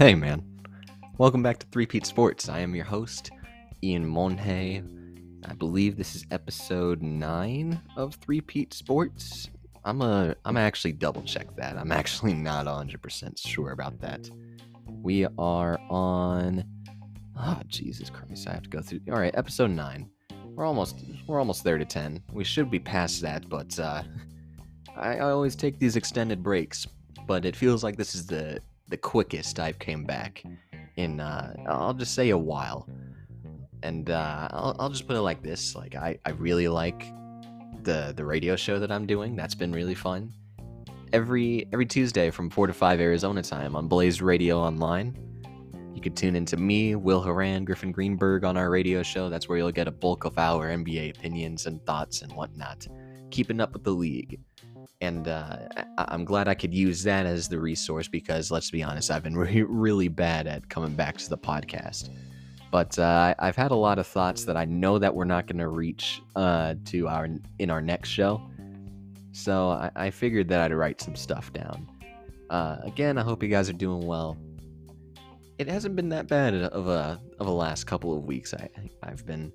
Hey man, welcome back to Three-Peat Sports. I am your host, Ian Monhay. I believe this is episode nine of Three-Peat Sports. I'm a I'm actually double check that. I'm actually not 100% sure about that. We are on Ah, oh, Jesus Christ, I have to go through. All right, episode 9. We're almost we're almost there to 10. We should be past that, but uh I, I always take these extended breaks, but it feels like this is the the quickest I've came back in uh, I'll just say a while. And uh, I'll, I'll just put it like this: like I, I really like the the radio show that I'm doing. That's been really fun. Every every Tuesday from four to five Arizona time on Blaze Radio Online. You could tune into me, Will Horan, Griffin Greenberg on our radio show. That's where you'll get a bulk of our NBA opinions and thoughts and whatnot. Keeping up with the league and uh, I- am glad I could use that as the resource because let's be honest, I've been re- really bad at coming back to the podcast. But uh, I've had a lot of thoughts that I know that we're not going to reach uh, to our in our next show. So I, I figured that I'd write some stuff down. Uh, again, I hope you guys are doing well. It hasn't been that bad of a of a last couple of weeks. I I've been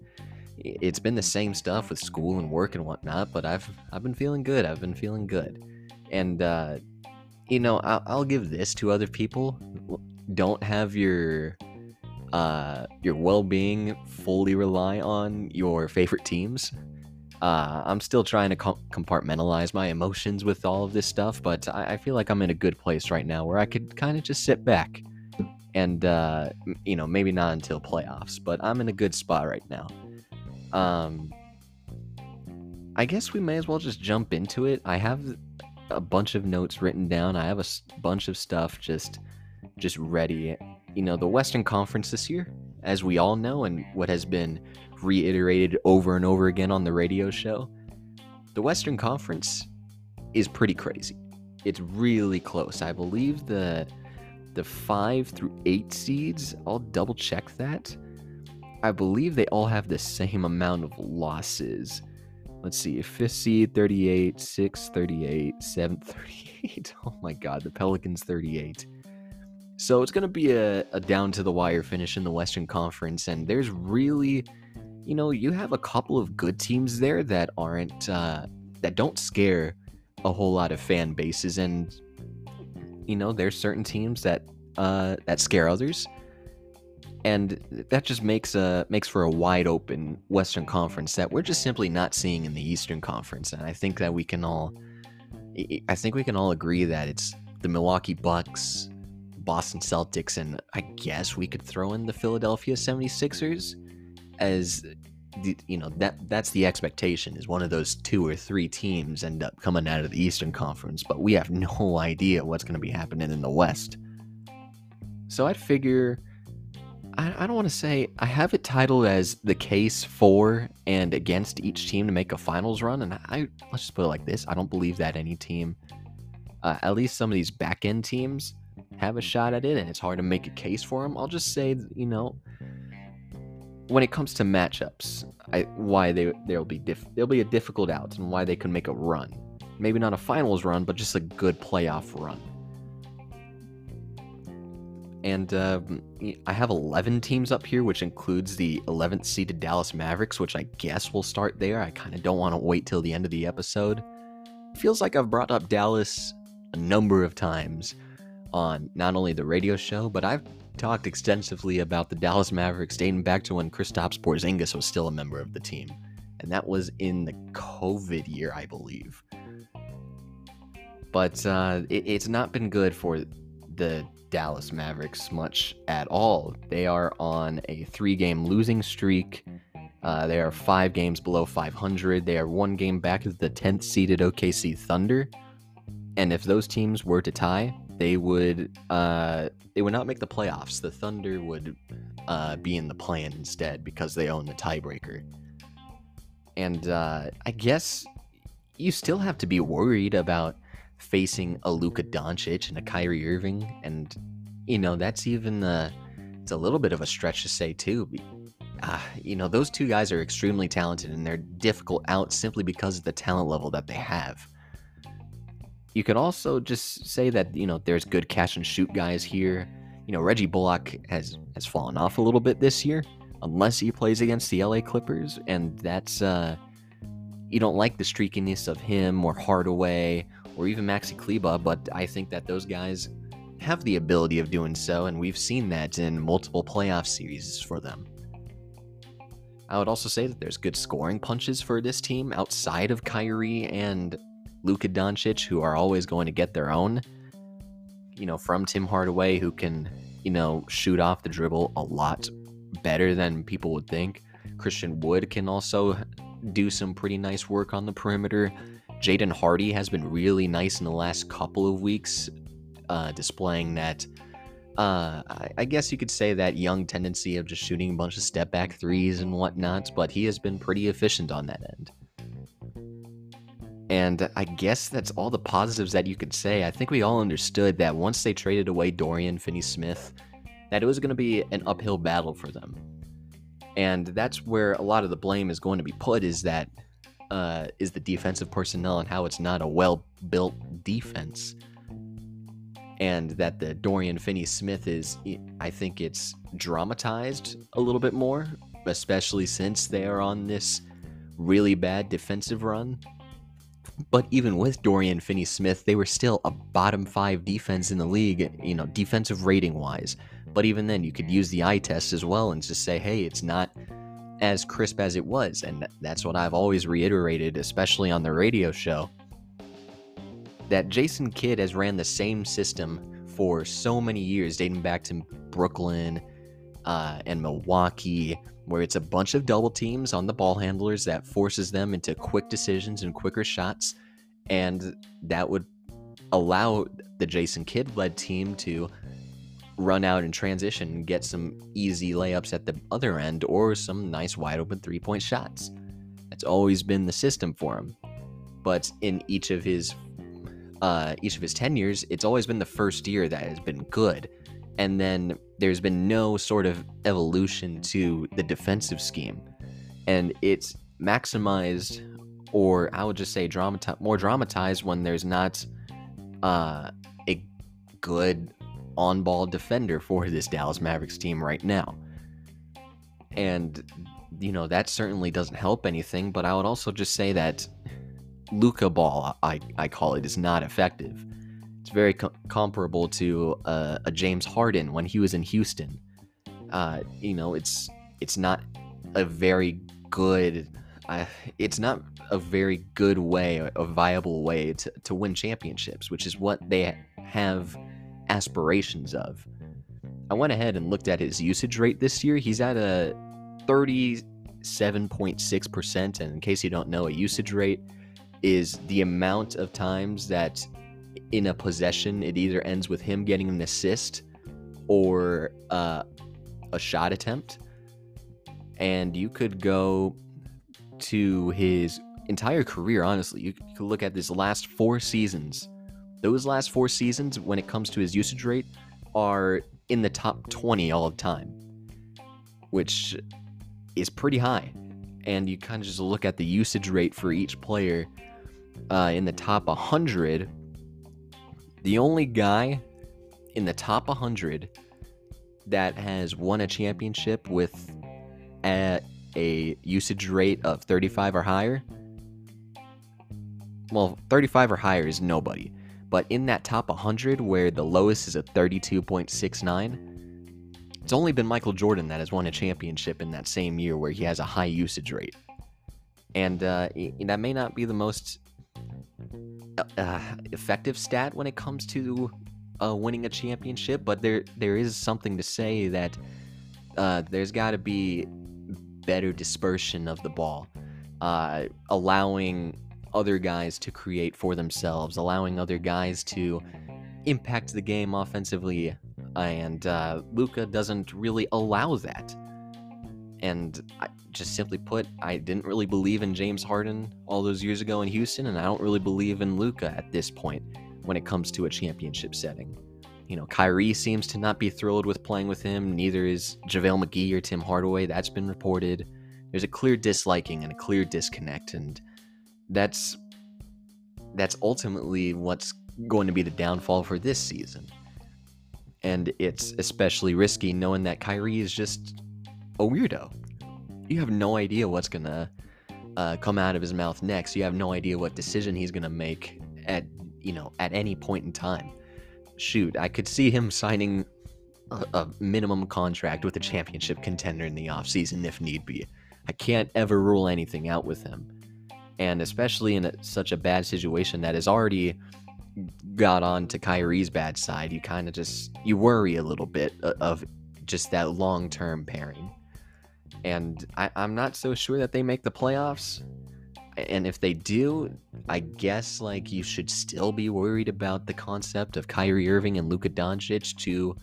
it's been the same stuff with school and work and whatnot, but I've I've been feeling good. I've been feeling good, and uh, you know I'll, I'll give this to other people. Don't have your uh, your well-being fully rely on your favorite teams. Uh, I'm still trying to com- compartmentalize my emotions with all of this stuff, but I, I feel like I'm in a good place right now where I could kind of just sit back and uh, you know maybe not until playoffs, but I'm in a good spot right now. Um, I guess we may as well just jump into it. I have a bunch of notes written down. I have a bunch of stuff just just ready. You know, the Western Conference this year, as we all know, and what has been reiterated over and over again on the radio show, the Western Conference is pretty crazy. It's really close. I believe the the five through eight seeds. I'll double check that. I believe they all have the same amount of losses. Let's see, fifth seed 38, sixth 38, seventh 38. Oh my god, the Pelicans 38. So it's going to be a, a down to the wire finish in the Western Conference, and there's really, you know, you have a couple of good teams there that aren't, uh, that don't scare a whole lot of fan bases, and you know, there's certain teams that, uh, that scare others and that just makes a makes for a wide open Western Conference that we're just simply not seeing in the Eastern Conference. And I think that we can all, I think we can all agree that it's the Milwaukee Bucks, Boston Celtics, and I guess we could throw in the Philadelphia 76ers as the, you know that that's the expectation is one of those two or three teams end up coming out of the Eastern Conference, but we have no idea what's going to be happening in the West. So I'd figure I, I don't want to say I have it titled as the case for and against each team to make a finals run, and I let's just put it like this: I don't believe that any team, uh, at least some of these back end teams, have a shot at it, and it's hard to make a case for them. I'll just say, you know, when it comes to matchups, I, why they they'll be diff, they'll be a difficult out, and why they can make a run. Maybe not a finals run, but just a good playoff run and uh, I have 11 teams up here, which includes the 11th seeded Dallas Mavericks, which I guess will start there. I kind of don't want to wait till the end of the episode. feels like I've brought up Dallas a number of times on not only the radio show, but I've talked extensively about the Dallas Mavericks dating back to when Kristaps Porzingis was still a member of the team, and that was in the COVID year, I believe. But uh, it, it's not been good for the Dallas Mavericks much at all. They are on a three game losing streak. Uh, they are five games below 500. They are one game back of the 10th seeded OKC Thunder. And if those teams were to tie, they would uh, they would not make the playoffs. The Thunder would uh, be in the plan instead because they own the tiebreaker. And uh, I guess you still have to be worried about facing a Luka Doncic and a Kyrie Irving, and you know that's even uh, it's a little bit of a stretch to say too. Uh, you know those two guys are extremely talented, and they're difficult out simply because of the talent level that they have. you could also just say that you know there's good catch and shoot guys here. You know Reggie Bullock has has fallen off a little bit this year, unless he plays against the LA Clippers, and that's uh, you don't like the streakiness of him or Hardaway or even Maxi Kleber, but I think that those guys have the ability of doing so, and we've seen that in multiple playoff series for them. I would also say that there's good scoring punches for this team outside of Kyrie and Luka Doncic, who are always going to get their own. You know, from Tim Hardaway, who can, you know, shoot off the dribble a lot better than people would think. Christian Wood can also do some pretty nice work on the perimeter. Jaden Hardy has been really nice in the last couple of weeks, uh, displaying that. Uh, I, I guess you could say that young tendency of just shooting a bunch of step back threes and whatnot, but he has been pretty efficient on that end. And I guess that's all the positives that you could say. I think we all understood that once they traded away Dorian Finney Smith, that it was going to be an uphill battle for them. And that's where a lot of the blame is going to be put is that uh, is the defensive personnel and how it's not a well built defense. And that the Dorian Finney Smith is, I think it's dramatized a little bit more, especially since they are on this really bad defensive run. But even with Dorian Finney Smith, they were still a bottom five defense in the league, you know, defensive rating wise. But even then, you could use the eye test as well and just say, hey, it's not as crisp as it was. And that's what I've always reiterated, especially on the radio show. That Jason Kidd has ran the same system for so many years, dating back to Brooklyn uh, and Milwaukee, where it's a bunch of double teams on the ball handlers that forces them into quick decisions and quicker shots. And that would allow the Jason Kidd led team to run out and transition and get some easy layups at the other end or some nice wide open three point shots. That's always been the system for him. But in each of his uh, each of his tenures, it's always been the first year that has been good. And then there's been no sort of evolution to the defensive scheme. And it's maximized, or I would just say dramati- more dramatized when there's not uh, a good on ball defender for this Dallas Mavericks team right now. And, you know, that certainly doesn't help anything, but I would also just say that Luka ball, I, I call it, is not effective. It's very co- comparable to uh, a James Harden when he was in Houston. Uh, you know, it's it's not a very good, uh, it's not a very good way, a viable way to, to win championships, which is what they have aspirations of. I went ahead and looked at his usage rate this year. He's at a 37.6%. And in case you don't know, a usage rate is the amount of times that in a possession it either ends with him getting an assist or uh, a shot attempt. And you could go to his entire career, honestly. You could look at his last four seasons those last four seasons, when it comes to his usage rate, are in the top 20 all of time, which is pretty high. And you kind of just look at the usage rate for each player uh, in the top 100. The only guy in the top 100 that has won a championship with a, a usage rate of 35 or higher well 35 or higher is nobody but in that top 100, where the lowest is a 32.69, it's only been Michael Jordan that has won a championship in that same year where he has a high usage rate. And uh, that may not be the most uh, uh, effective stat when it comes to uh, winning a championship, but there there is something to say that uh, there's got to be better dispersion of the ball, uh, allowing other guys to create for themselves, allowing other guys to impact the game offensively, and uh, Luka doesn't really allow that. And I, just simply put, I didn't really believe in James Harden all those years ago in Houston, and I don't really believe in Luka at this point when it comes to a championship setting. You know, Kyrie seems to not be thrilled with playing with him. Neither is JaVale McGee or Tim Hardaway. That's been reported. There's a clear disliking and a clear disconnect, and that's that's ultimately what's going to be the downfall for this season. And it's especially risky knowing that Kyrie is just a weirdo. You have no idea what's going to uh, come out of his mouth next. You have no idea what decision he's going to make at, you know, at any point in time. Shoot, I could see him signing a, a minimum contract with a championship contender in the offseason if need be. I can't ever rule anything out with him. And especially in a, such a bad situation that has already got on to Kyrie's bad side, you kind of just you worry a little bit of just that long-term pairing. And I, I'm not so sure that they make the playoffs. And if they do, I guess like you should still be worried about the concept of Kyrie Irving and Luka Doncic, two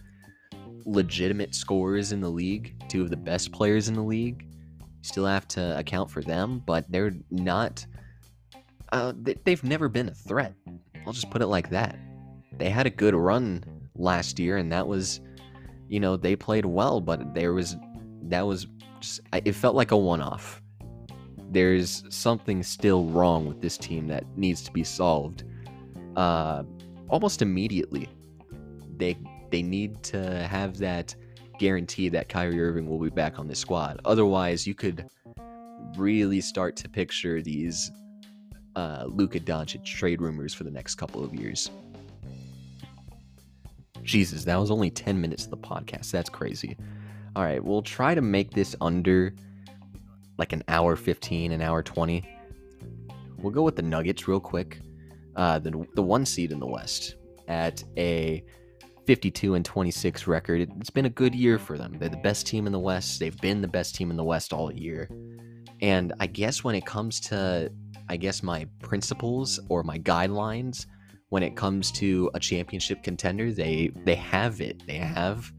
legitimate scorers in the league, two of the best players in the league still have to account for them, but they're not. Uh, they've never been a threat. I'll just put it like that. They had a good run last year, and that was, you know, they played well, but there was, that was, just, it felt like a one off. There's something still wrong with this team that needs to be solved uh, almost immediately. They they need to have that guarantee that Kyrie Irving will be back on the squad. Otherwise, you could really start to picture these uh, Luka Doncic trade rumors for the next couple of years. Jesus, that was only 10 minutes of the podcast. That's crazy. All right, we'll try to make this under like an hour 15, an hour 20. We'll go with the Nuggets real quick. Uh, the, the one seed in the West at a 52 and 26 record. It's been a good year mm-hmm. for them. They're the best team in the West. They've been the best team in the West all year. And I guess when it comes to, I guess, my principles or my guidelines, when it comes to a championship contender, they they have it. They mm-hmm. have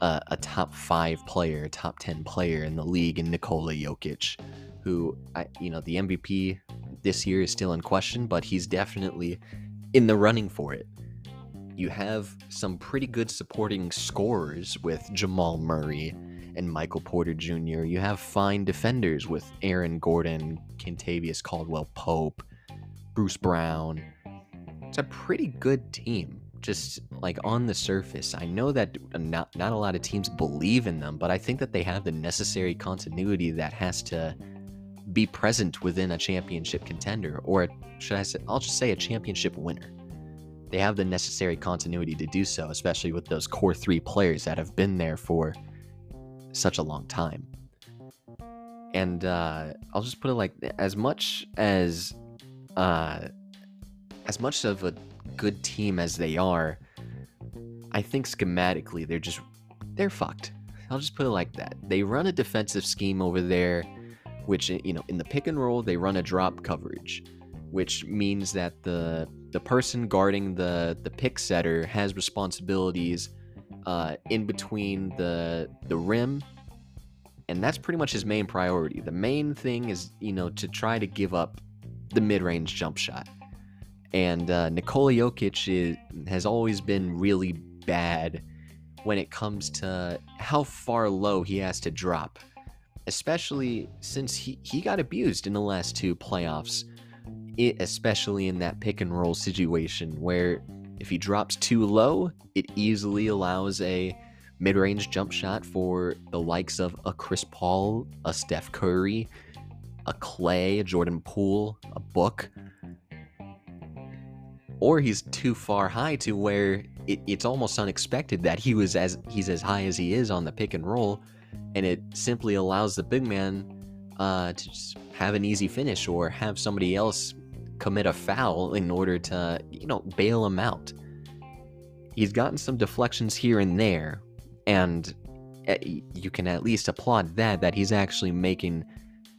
a, a top five player, top ten player in the league in Nikola Jokic, who I, you know, the MVP this year is still in question, but he's definitely in the running for it you have some pretty good supporting scorers with Jamal Murray and Michael Porter Jr. You have fine defenders with Aaron Gordon, Kentavious Caldwell Pope, Bruce Brown. It's a pretty good team, just like on the surface. I know that not, not a lot of teams believe in them, but I think that they have the necessary continuity that has to be present within a championship contender, or should I say, I'll just say a championship winner they have the necessary continuity to do so, especially with those core three players that have been there for such a long time. And uh, I'll just put it like as much as uh, as much of a good team as they are, I think schematically they're just they're fucked. I'll just put it like that. They run a defensive scheme over there, which you know in the pick and roll they run a drop coverage, which means that the the person guarding the the pick setter has responsibilities uh, in between the the rim, and that's pretty much his main priority. The main thing is you know to try to give up the mid range jump shot, and uh, Nikola Jokic is, has always been really bad when it comes to how far low he has to drop, especially since he, he got abused in the last two playoffs it, especially in that pick and roll situation where if he drops too low, it easily allows a mid range jump shot for the likes of a Chris Paul, a Steph Curry, a Clay, a Jordan Poole, a Book. Or he's too far high to where it, it's almost unexpected that he was as he's as high as he is on the pick and roll, and it simply allows the big man uh, to just have an easy finish or have somebody else commit a foul in order to, you know, bail him out. He's gotten some deflections here and there, and eh, you can at least applaud that, that he's actually making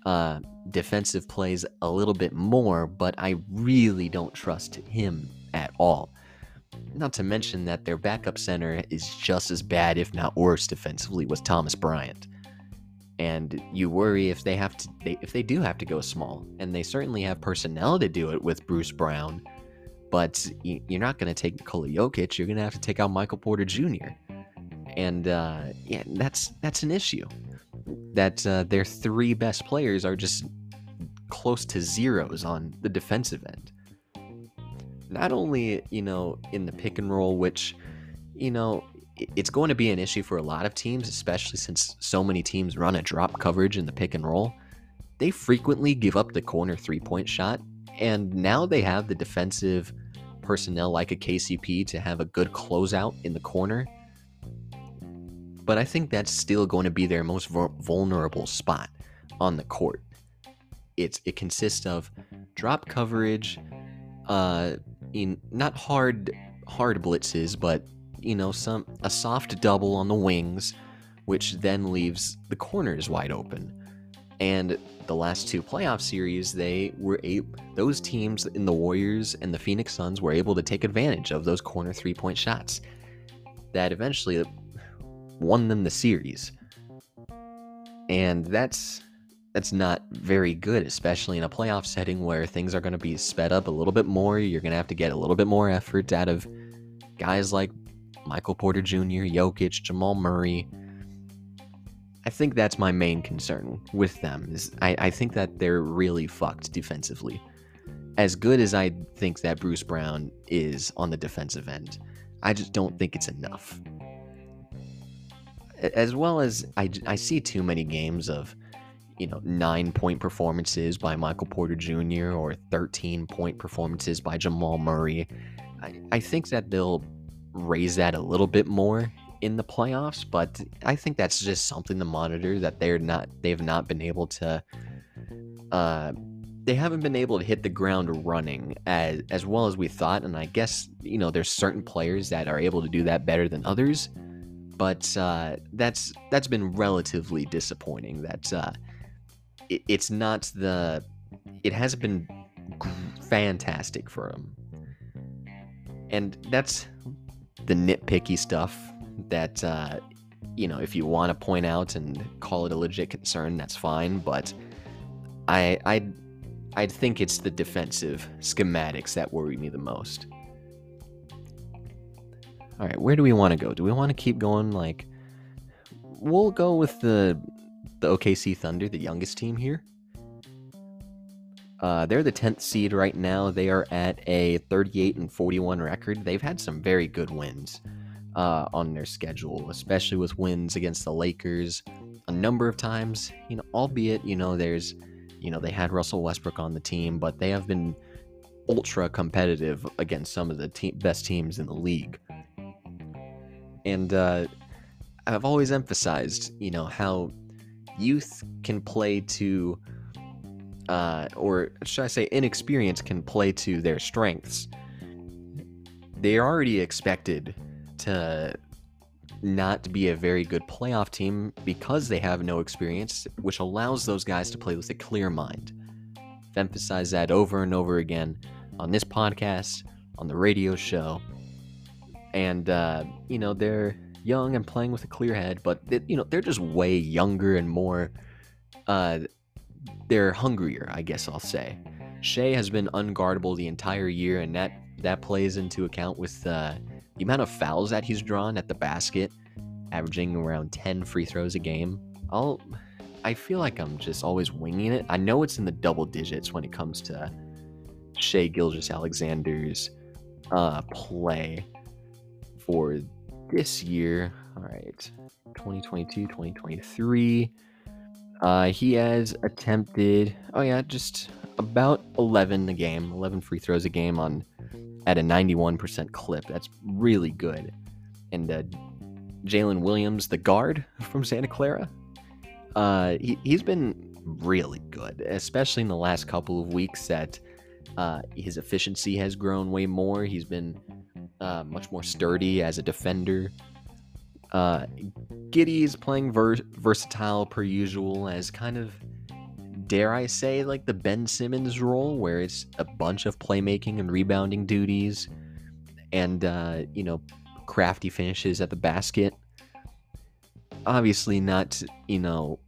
uh, defensive plays a little bit more, but I really don't trust him at all. Not to mention that their backup center is just as bad, if not worse, defensively with Thomas Bryant and you worry if they have to they, if they do have to go small. And they certainly have personnel to do it with Bruce Brown but you're not going to take Nikola Jokic. You're going to have to take out Michael Porter Jr. and uh, yeah that's that's an issue. That uh, their three best players are just close to zeros on the defensive end. Not only, you know, in the pick and roll, which, you know, it's going to be an issue for a lot of teams, especially since so many teams run a drop coverage in the pick and roll. They frequently give up the corner three point shot, and now they have the defensive personnel like a KCP to have a good closeout in the corner. But I think that's still going to be their most vulnerable spot on the court. It's it consists of drop coverage, uh, in not hard hard blitzes, but you know some a soft double on the wings, which then leaves the corners wide open. And the last two playoff series, they were able, those teams in the Warriors and the Phoenix Suns were able to take advantage of those corner three point shots that eventually won them the series. And that's that's not very good, especially in a playoff setting where things are going to be sped up a little bit more. You're going to have to get a little bit more effort out of guys like Michael Porter Jr., Jokic, Jamal Murray, I think that's my main concern with them. Is I, I think that they're really fucked defensively. As good as I think that Bruce Brown is on the defensive end, I just don't think it's enough. As well as I, I see too many games of, you know, nine point performances by Michael Porter Jr. or 13 point performances by Jamal Murray. I, I think that they'll raise that a little bit more in the playoffs, but I think that's just something to monitor that they're not they've not been able to uh they haven't been able to hit the ground running as as well as we thought. And I guess you know there's certain players that are able to do that better than others but uh that's that's been relatively disappointing that uh it, it's not the it hasn't been fantastic for them and that's the nitpicky stuff that uh, you know if you want to point out and call it a legit concern that's fine but i i i think it's the defensive schematics that worry me the most. All right where do we want to go? Do we want to keep going like we'll go with the the okc thunder the youngest team here uh, they're the 10th seed right now. They are at a 38 and 41 record. They've had some very good wins uh, on their schedule, especially with wins against the Lakers a number of times. You know, albeit you know there's, you know, they had Russell Westbrook on the team, but they have been ultra competitive against some of the te- best teams in the league. And uh, I've always emphasized, you know, how youth can play to, uh, or should I say, inexperience can play to their strengths. They're already expected to not be a very good playoff team because they have no experience, which allows those guys to play with a clear mind. I've emphasized that over and over again on this podcast, on the radio show. And, uh, you know, they're young and playing with a clear head, but, they, you know, they're just way younger and more, uh, they're hungrier, I guess I'll say. Shai has been unguardable the entire year, and that, that plays into account with, uh, the amount of fouls that he's drawn at the basket, averaging around 10 free throws a game, I'll I feel like I'm just always winging it. I know it's in the double digits when it comes to Shai Gilgeous-Alexander's uh, play for this year. All right, 2022, 2023. Uh, he has attempted, oh yeah, just about 11 a game, 11 free throws a game on at a 91% clip. That's really good. And uh, Jalen Williams, the guard from Santa Clara, uh, he, he's been really good, especially in the last couple of weeks that uh, his efficiency has grown way more. He's been uh, much more sturdy as a defender. Uh, Giddey is playing ver- versatile per usual as kind of dare I say, like the Ben Simmons role, where it's a bunch of playmaking and rebounding duties, and uh, you know, crafty finishes at the basket. Obviously, not you know,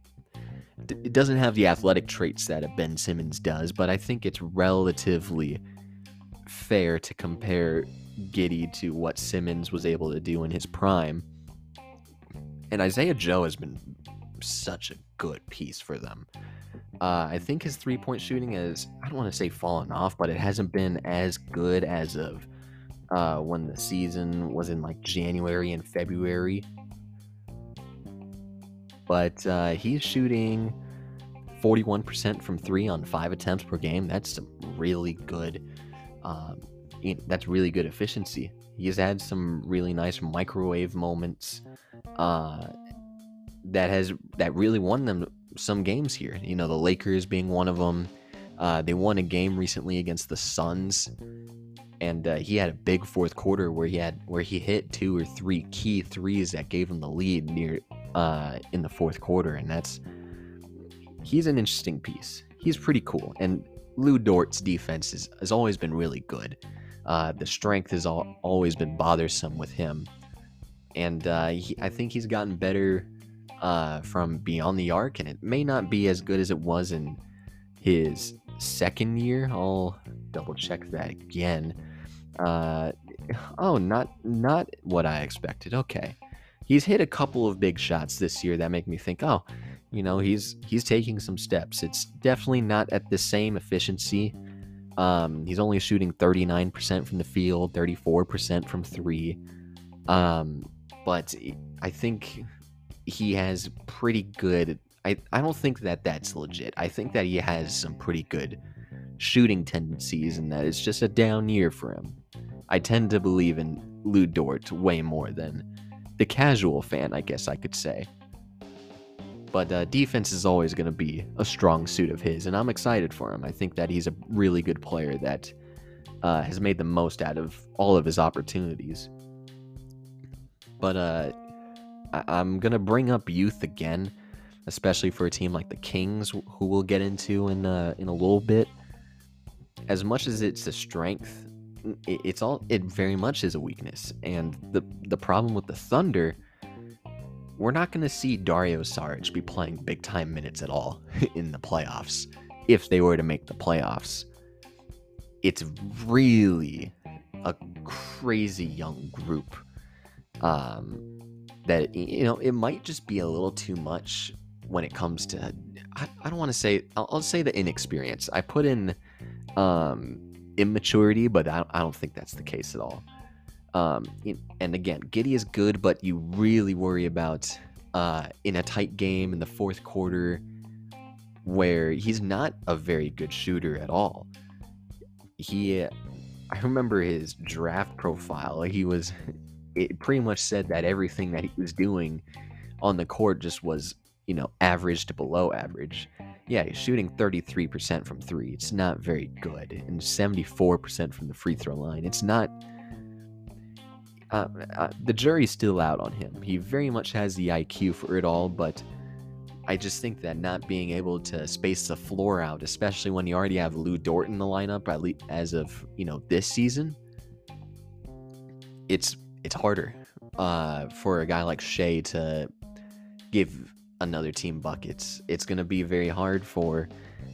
it doesn't have the athletic traits that a Ben Simmons does, but I think it's relatively fair to compare Giddey to what Simmons was able to do in his prime. And Isaiah Joe has been such a good piece for them. Uh, I think his three point shooting has, I don't want to say fallen off, but it hasn't been as good as of uh, when the season was in like January and February. But uh, he's shooting 41% from three on five attempts per game. That's some really good. Um, that's really good efficiency. He's had some really nice microwave moments uh, that has that really won them some games here. You know, the Lakers being one of them. Uh, they won a game recently against the Suns, and uh, he had a big fourth quarter where he had where he hit two or three key threes that gave him the lead near uh, in the fourth quarter, and that's he's an interesting piece. He's pretty cool, and Lu Dort's defense is, has always been really good. Uh, the strength has all, always been bothersome with him, and uh, he, I think he's gotten better uh, from beyond the arc, and it may not be as good as it was in his second year. I'll double check that again. Uh, oh, not not what I expected. Okay, he's hit a couple of big shots this year that make me think, oh, you know, he's he's taking some steps. It's definitely not at the same efficiency. Um, he's only shooting 39% from the field, 34% from three. Um, but I think he has pretty good. I, I don't think that that's legit. I think that he has some pretty good shooting tendencies and that it's just a down year for him. I tend to believe in Lu Dort way more than the casual fan, I guess I could say. But uh, defense is always going to be a strong suit of his, and I'm excited for him. I think that he's a really good player that uh, has made the most out of all of his opportunities. But uh, I- am going to bring up youth again, especially for a team like the Kings, who we'll get into in, uh, in a little bit. As much as it's a strength, it's all it very much is a weakness. And the the problem with the Thunder, we're not going to see Dario Saric be playing big time minutes at all in the playoffs if they were to make the playoffs. It's really a crazy young group. Um, that you know it might just be a little too much when it comes to I, I don't want to say I'll, I'll, say the inexperience. I put in um immaturity, but I, I don't think that's the case at all. Um, and again, Giddey is good, but you really worry about uh, in a tight game in the fourth quarter where he's not a very good shooter at all. He, I remember his draft profile. He was, it pretty much said that everything that he was doing on the court just was, you know, average to below average yeah, he's shooting 33% from three. It's not very good. And 74% from the free throw line. It's not. Uh, uh, the jury's still out on him. He very much has the IQ for it all, but I just think that not being able to space the floor out, especially when you already have Lu Dort in the lineup, at least as of you know this season, it's it's harder uh, for a guy like Shai to give another team buckets. It's going to be very hard for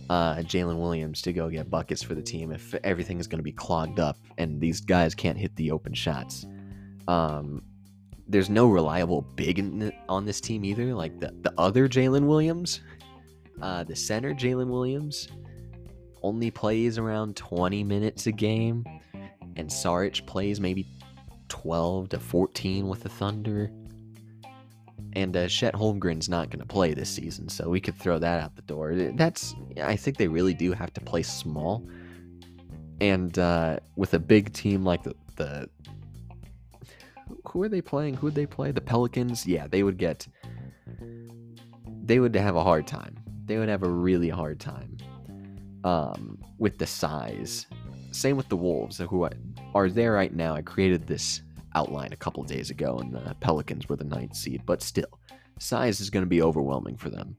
uh, Jalen Williams to go get buckets for the team if everything is going to be clogged up and these guys can't hit the open shots. Um, there's no reliable big on this team either. Like the, the other Jaylin Williams, uh, the center Jaylin Williams, only plays around 20 minutes a game, and Saric plays maybe 12 to 14 with the Thunder. And uh, Chet Holmgren's not going to play this season, so we could throw that out the door. That's I think they really do have to play small, and uh, with a big team like the, the who are they playing? Who would they play? The Pelicans? Yeah, they would get. They would have a hard time. They would have a really hard time um, with the size. Same with the Wolves, who are there right now. I created this outline a couple days ago, and the Pelicans were the ninth seed. But still, size is going to be overwhelming for them,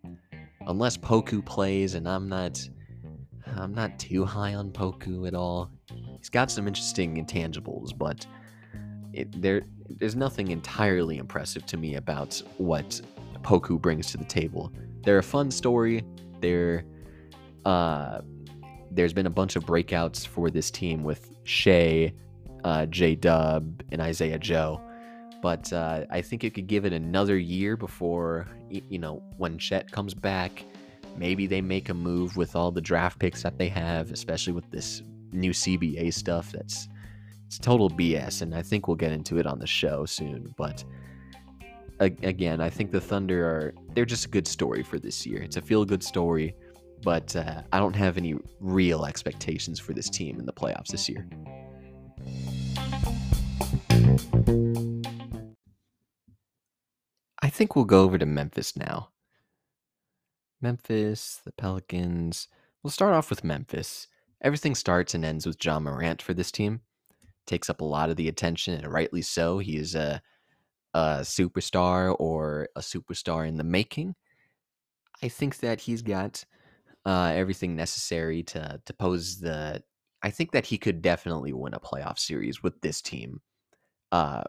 unless Poku plays. And I'm not, I'm not too high on Poku at all. He's got some interesting intangibles, but it, there, there's nothing entirely impressive to me about what Poku brings to the table. They're a fun story. They're, uh, there's been a bunch of breakouts for this team with Shai uh, J Dub and Isaiah Joe. but uh, I think it could give it another year before, you know, when Chet comes back, maybe they make a move with all the draft picks that they have, especially with this new CBA stuff. That's it's total BS, and I think we'll get into it on the show soon. But again, I think the Thunder are they're just a good story for this year. It's a feel good story, but uh, I don't have any real expectations for this team in the playoffs this year. I think we'll go over to Memphis now. Memphis, the Pelicans. We'll start off with Memphis. Everything starts and ends with Ja Morant for this team. Takes up a lot of the attention, and rightly so. He is a, a superstar or a superstar in the making. I think that he's got uh, everything necessary to to pose the. I think that he could definitely win a playoff series with this team, uh,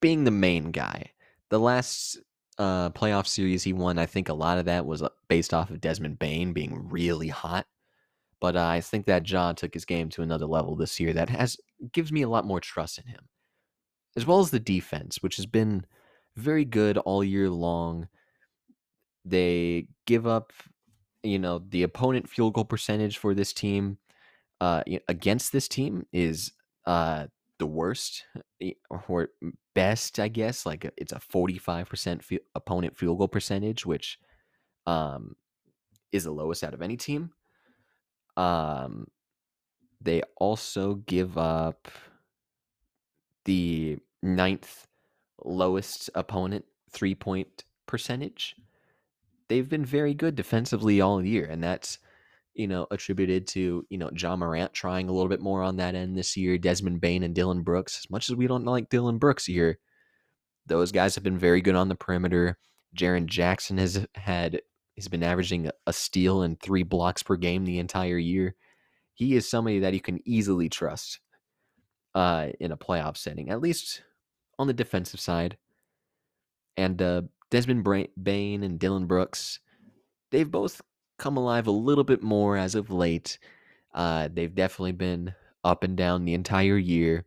being the main guy. The last uh, playoff series he won, I think a lot of that was uh, based off of Desmond Bane being really hot. But uh, I think that John took his game to another level this year that has gives me a lot more trust in him, as well as the defense, which has been very good all year long. They give up, you know, the opponent field goal percentage for this team uh, against this team is uh, the worst or best, I guess. Like uh, it's a 45% opponent field goal percentage, which um, is the lowest out of any team. Um, they also give up the ninth lowest opponent three point percentage. They've been very good defensively all year, and that's you know, attributed to, you know, Ja Morant trying a little bit more on that end this year, Desmond Bane and Dillon Brooks. As much as we don't like Dillon Brooks here, those guys have been very good on the perimeter. Jaren Jackson has had has been averaging a steal and three blocks per game the entire year. He is somebody that you can easily trust uh, in a playoff setting, at least on the defensive side. And uh, Desmond Bane and Dillon Brooks, they've both come alive a little bit more as of late. Uh, they've definitely been up and down the entire year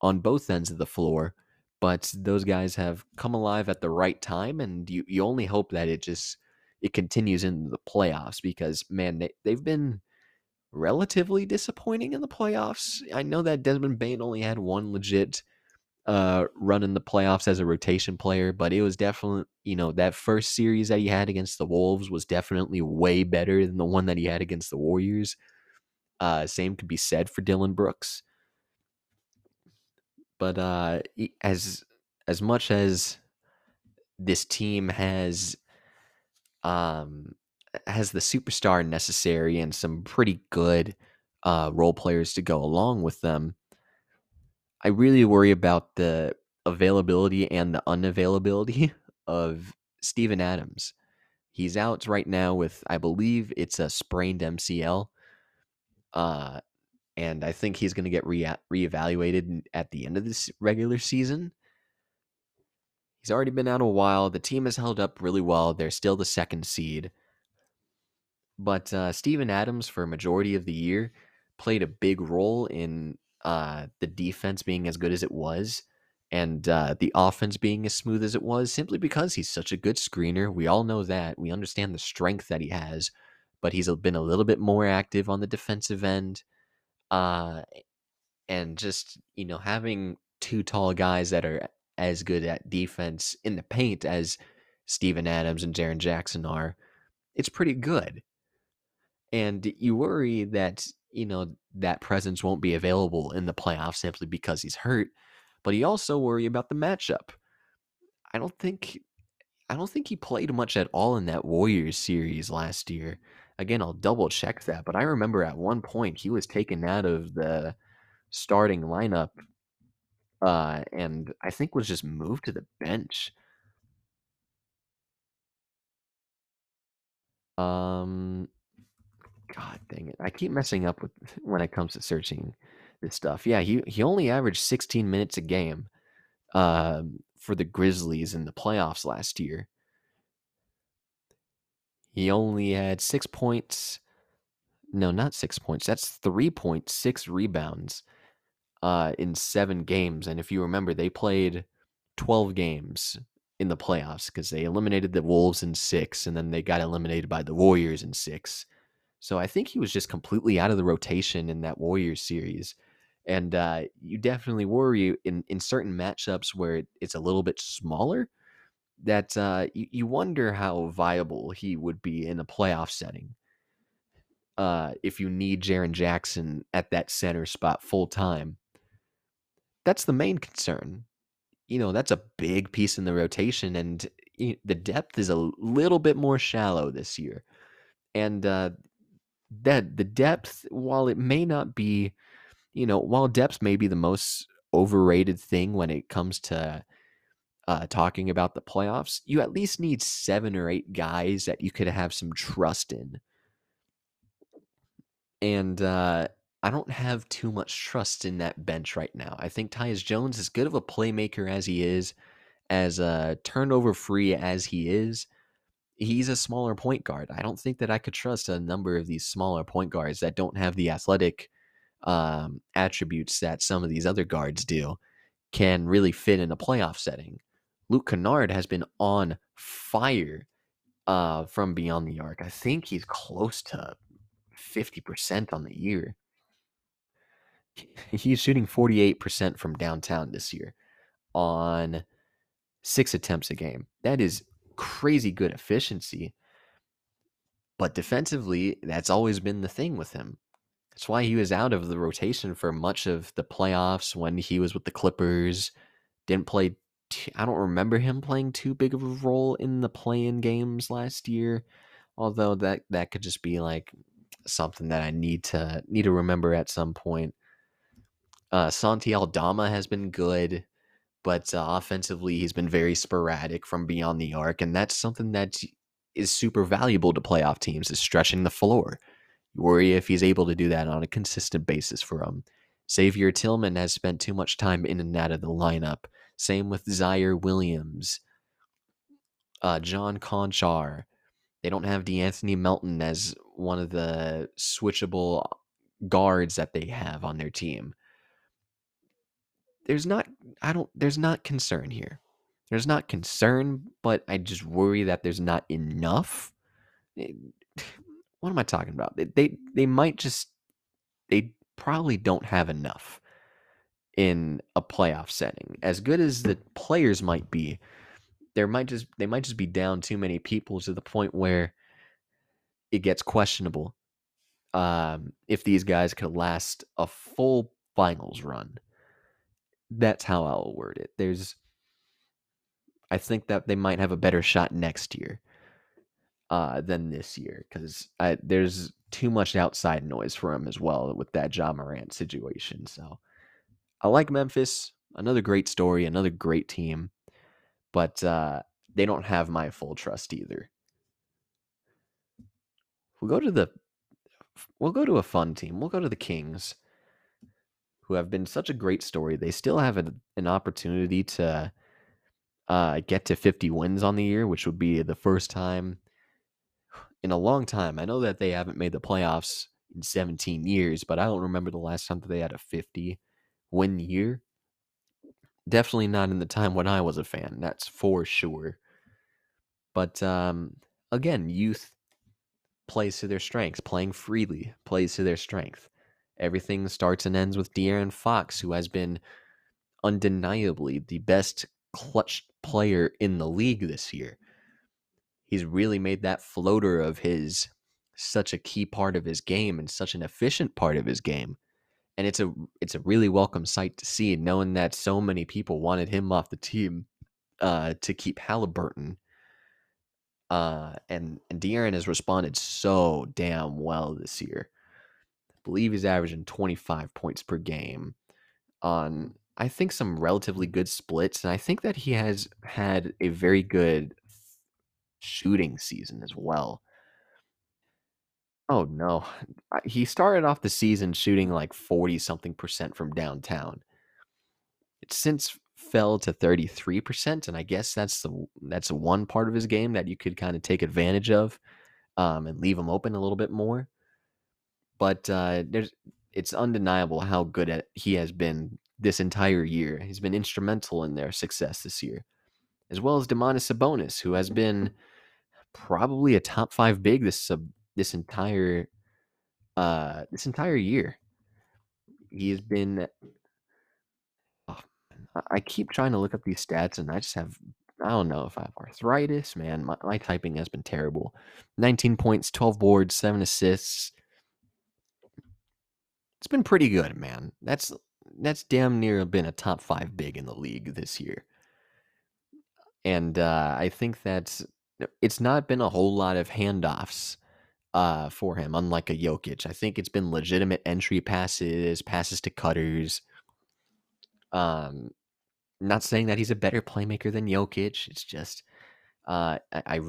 on both ends of the floor, but those guys have come alive at the right time, and you, you only hope that it just it continues into the playoffs because man, they, they've been relatively disappointing in the playoffs. I know that Desmond Bane only had one legit uh, running the playoffs as a rotation player, but it was definitely, you know, that first series that he had against the Wolves was definitely way better than the one that he had against the Warriors. Uh, same could be said for Dillon Brooks. But uh, as as much as this team has um, has the superstar necessary and some pretty good uh, role players to go along with them, I really worry about the availability and the unavailability of Steven Adams. He's out right now with, I believe it's a sprained MCL. Uh, and I think he's going to get re- reevaluated at the end of this regular season. He's already been out a while. The team has held up really well. They're still the second seed. But uh, Steven Adams, for a majority of the year, played a big role in uh, the defense being as good as it was and uh, the offense being as smooth as it was simply because he's such a good screener. We all know that. We understand the strength that he has, but he's been a little bit more active on the defensive end. Uh, and just, you know, having two tall guys that are as good at defense in the paint as Steven Adams and Jaren Jackson are, it's pretty good. And you worry that you know, that presence won't be available in the playoffs simply because he's hurt. But he also worry about the matchup. I don't think I don't think he played much at all in that Warriors series last year. Again, I'll double check that, but I remember at one point he was taken out of the starting lineup uh, and I think was just moved to the bench. Um God dang it. I keep messing up with when it comes to searching this stuff. Yeah, he he only averaged 16 minutes a game um, for the Grizzlies in the playoffs last year. He only had 6 points. No, not 6 points. That's 3.6 rebounds uh, in 7 games and if you remember they played 12 games in the playoffs because they eliminated the Wolves in six and then they got eliminated by the Warriors in six. So I think he was just completely out of the rotation in that Warriors series. And uh, you definitely worry in, in certain matchups where it's a little bit smaller that uh, you, you wonder how viable he would be in a playoff setting. Uh, if you need Jaren Jackson at that center spot full time, that's the main concern. You know, that's a big piece in the rotation, and the depth is a little bit more shallow this year. And uh, that the depth, while it may not be, you know, while depth may be the most overrated thing when it comes to uh, talking about the playoffs, you at least need seven or eight guys that you could have some trust in. And uh, I don't have too much trust in that bench right now. I think Tyus Jones, as good of a playmaker as he is, as uh, turnover free as he is, he's a smaller point guard. I don't think that I could trust a number of these smaller point guards that don't have the athletic um, attributes that some of these other guards do can really fit in a playoff setting. Luke Kennard has been on fire uh, from beyond the arc. I think he's close to 50% on the year. He's shooting 48% from downtown this year on six attempts a game. That is crazy good efficiency. But defensively, that's always been the thing with him. That's why he was out of the rotation for much of the playoffs when he was with the Clippers. Didn't play I don't remember him playing too big of a role in the play-in games last year. Although that that could just be like something that I need to need to remember at some point. Uh, Santi Aldama has been good, but uh, offensively he's been very sporadic from beyond the arc, and that's something that is super valuable to playoff teams is stretching the floor. You worry if he's able to do that on a consistent basis for them. Xavier Tillman has spent too much time in and out of the lineup. Same with Ziaire Williams, uh, John Konchar. They don't have De'Anthony Melton as one of the switchable guards that they have on their team. There's not, I don't, there's not concern here. There's not concern, but I just worry that there's not enough. Eh, what am I talking about? They, they, they might just, they probably don't have enough in a playoff setting. As good as the players might be, there might just they might just be down too many people to the point where it gets questionable um, if these guys could last a full finals run. That's how I'll word it. There's, I think that they might have a better shot next year uh, than this year because there's too much outside noise for them as well with that Ja Morant situation. So I like Memphis. Another great story, another great team, but uh, they don't have my full trust either. We'll go to the we'll go to a fun team. We'll go to the Kings, who have been such a great story. They still have an, an opportunity to uh, get to 50 wins on the year, which would be the first time in a long time. I know that they haven't made the playoffs in 17 years, but I don't remember the last time that they had a 50 win year. Definitely not in the time when I was a fan, that's for sure. But um, again, youth plays to their strengths, playing freely plays to their strength. Everything starts and ends with De'Aaron Fox, who has been undeniably the best clutch player in the league this year. He's really made that floater of his such a key part of his game and such an efficient part of his game and it's a it's a really welcome sight to see, knowing that so many people wanted him off the team uh, to keep Halliburton. Uh, and and De'Aaron has responded so damn well this year. Believe he's averaging 25 points per game on I think some relatively good splits, and I think that he has had a very good shooting season as well. Oh, no. He started off the season shooting like 40 something percent from downtown. It's since fell to 33%, and I guess that's the that's one part of his game that you could kind of take advantage of um, and leave him open a little bit more. But uh, there's it's undeniable how good at, he has been this entire year. He's been instrumental in their success this year, as well as Domantas Sabonis, who has been probably a top five big this sub this entire uh this entire year. He has been. Oh, I keep trying to look up these stats, and I just have I don't know if I have arthritis, man. My, my typing has been terrible. 19 points, 12 boards, 7 assists. It's been pretty good, man. That's that's damn near been a top 5 big in the league this year. And uh, I think that's it's not been a whole lot of handoffs uh, for him, unlike a Jokic. I think it's been legitimate entry passes, passes to cutters. Um, not saying that he's a better playmaker than Jokic. It's just uh, I, I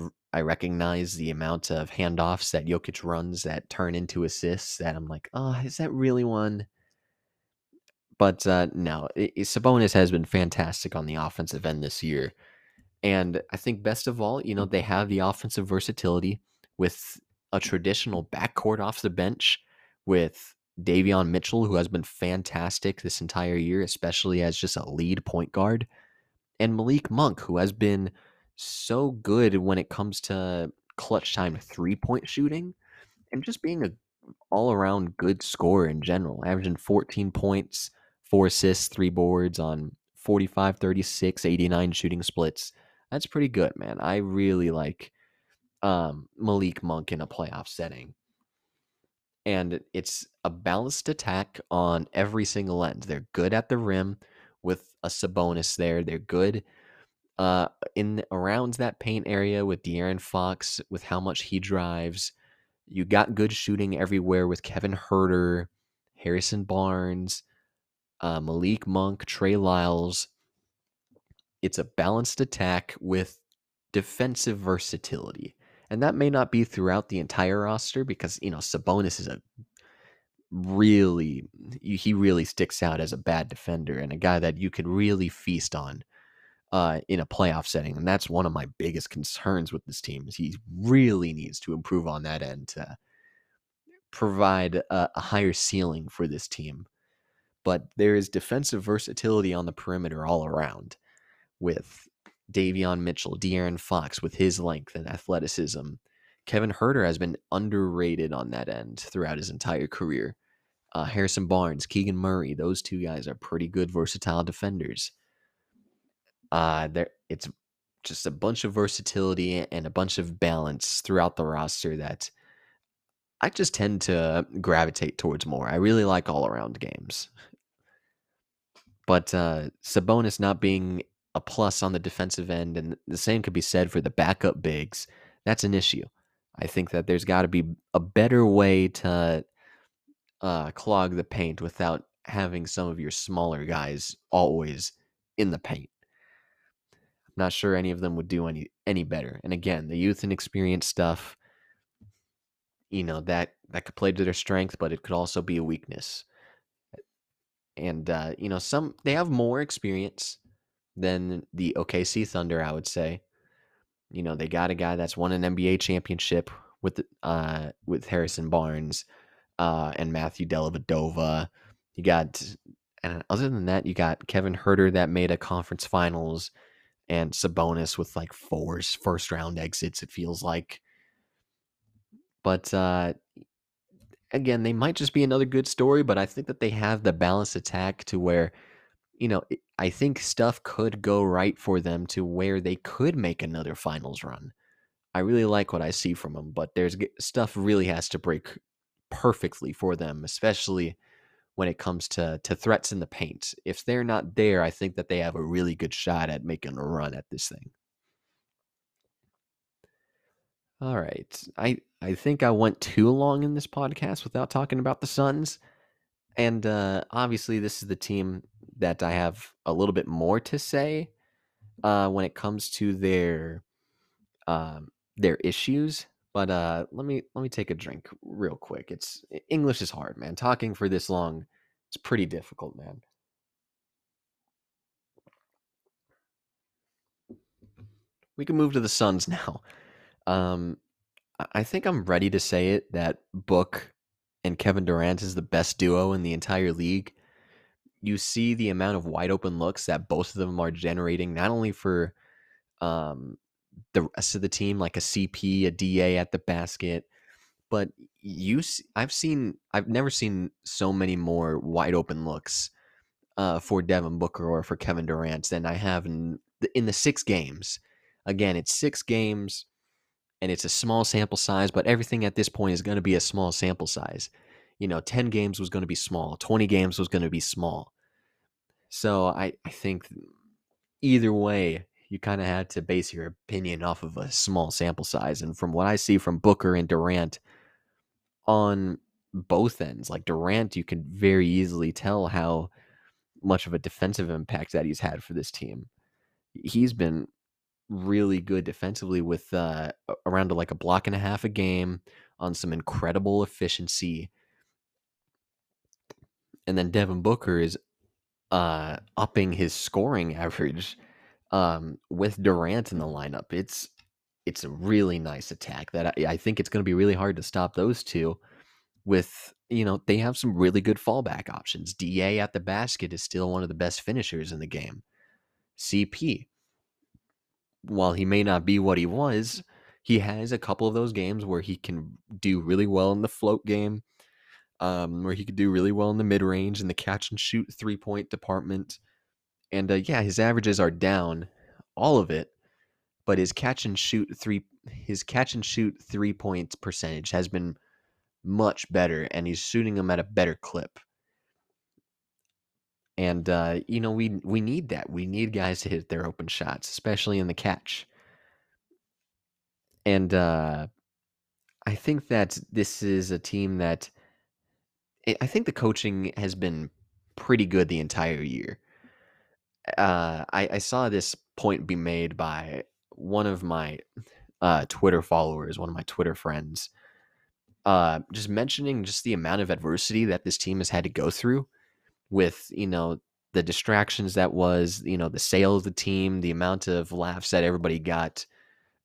recognize the amount of handoffs that Jokic runs that turn into assists. That I'm like, oh, is that really one? But uh, no, it, it, Sabonis has been fantastic on the offensive end this year, and I think best of all, you know, they have the offensive versatility with a traditional backcourt off the bench with Davion Mitchell, who has been fantastic this entire year, especially as just a lead point guard, and Malik Monk, who has been so good when it comes to clutch time three point shooting and just being a all around good scorer in general, averaging 14 points, four assists, three boards on 45, 36, 89 shooting splits. That's pretty good, man. I really like um, Malik Monk in a playoff setting and it's a balanced attack on every single end. They're good at the rim with a Sabonis there. They're good uh, in around that paint area with De'Aaron Fox with how much he drives. You got good shooting everywhere with Kevin Huerter, Harrison Barnes, uh, Malik Monk, Trey Lyles. It's a balanced attack with defensive versatility. And that may not be throughout the entire roster because, you know, Sabonis is a really, he really sticks out as a bad defender and a guy that you could really feast on uh, in a playoff setting. And that's one of my biggest concerns with this team is he really needs to improve on that end to provide a, a higher ceiling for this team. But there is defensive versatility on the perimeter all around with Davion Mitchell, De'Aaron Fox with his length and athleticism. Kevin Huerter has been underrated on that end throughout his entire career. Uh, Harrison Barnes, Keegan Murray, those two guys are pretty good versatile defenders. Uh, there, it's just a bunch of versatility and a bunch of balance throughout the roster that I just tend to gravitate towards more. I really like all around games. But uh, Sabonis not being a plus on the defensive end, and the same could be said for the backup bigs. That's an issue. I think that there's got to be a better way to uh, clog the paint without having some of your smaller guys always in the paint. Not sure any of them would do any any better. And again, the youth and experience stuff, you know, that that could play to their strength, but it could also be a weakness. And uh, you know, some they have more experience than the OKC Thunder, I would say. You know, they got a guy that's won an NBA championship with uh with Harrison Barnes uh and Matthew Dellavedova. You got and other than that, you got Kevin Huerter that made a conference finals and Sabonis with like four first round exits, it feels like. But uh again, they might just be another good story, but I think that they have the balanced attack to where you know, I think stuff could go right for them to where they could make another finals run. I really like what I see from them, but there's stuff really has to break perfectly for them, especially when it comes to to threats in the paint. If they're not there, I think that they have a really good shot at making a run at this thing. All right. I I think I went too long in this podcast without talking about the Suns. And uh, obviously, this is the team that I have a little bit more to say uh, when it comes to their um, their issues. But uh, let me let me take a drink real quick. It's English is hard, man. Talking for this long, it's pretty difficult, man. We can move to the Suns now. Um, I think I'm ready to say it that Book and Kevin Durant is the best duo in the entire league. you see the amount of wide open looks that both of them are generating, not only for um, the rest of the team, like a CP, a DA at the basket, but you, I've seen, I've never seen so many more wide open looks uh, for Devin Booker or for Kevin Durant than I have in the, in the six games. Again, it's six games, and it's a small sample size, but everything at this point is going to be a small sample size. You know, ten games was going to be small, twenty games was going to be small. So I, I think either way, you kind of had to base your opinion off of a small sample size. And from what I see from Booker and Durant on both ends, like Durant, you can very easily tell how much of a defensive impact that he's had for this team. He's been really good defensively with uh, around like a block and a half a game on some incredible efficiency. And then Devin Booker is uh, upping his scoring average um, with Durant in the lineup. It's it's a really nice attack that I, I think it's going to be really hard to stop those two. With you know they have some really good fallback options. Da at the basket is still one of the best finishers in the game. CP, while he may not be what he was, he has a couple of those games where he can do really well in the float game um, where he could do really well in the mid range in the catch and shoot three point department. And uh, yeah, his averages are down, all of it, but his catch and shoot three his catch and shoot three points percentage has been much better, and he's shooting them at a better clip. And uh, you know we we need that. We need guys to hit their open shots, especially in the catch. And uh, I think that this is a team that I think the coaching has been pretty good the entire year. Uh, I, I saw this point be made by one of my uh, Twitter followers, one of my Twitter friends, uh, just mentioning just the amount of adversity that this team has had to go through with, you know, the distractions that was, you know, the sale of the team, the amount of laughs that everybody got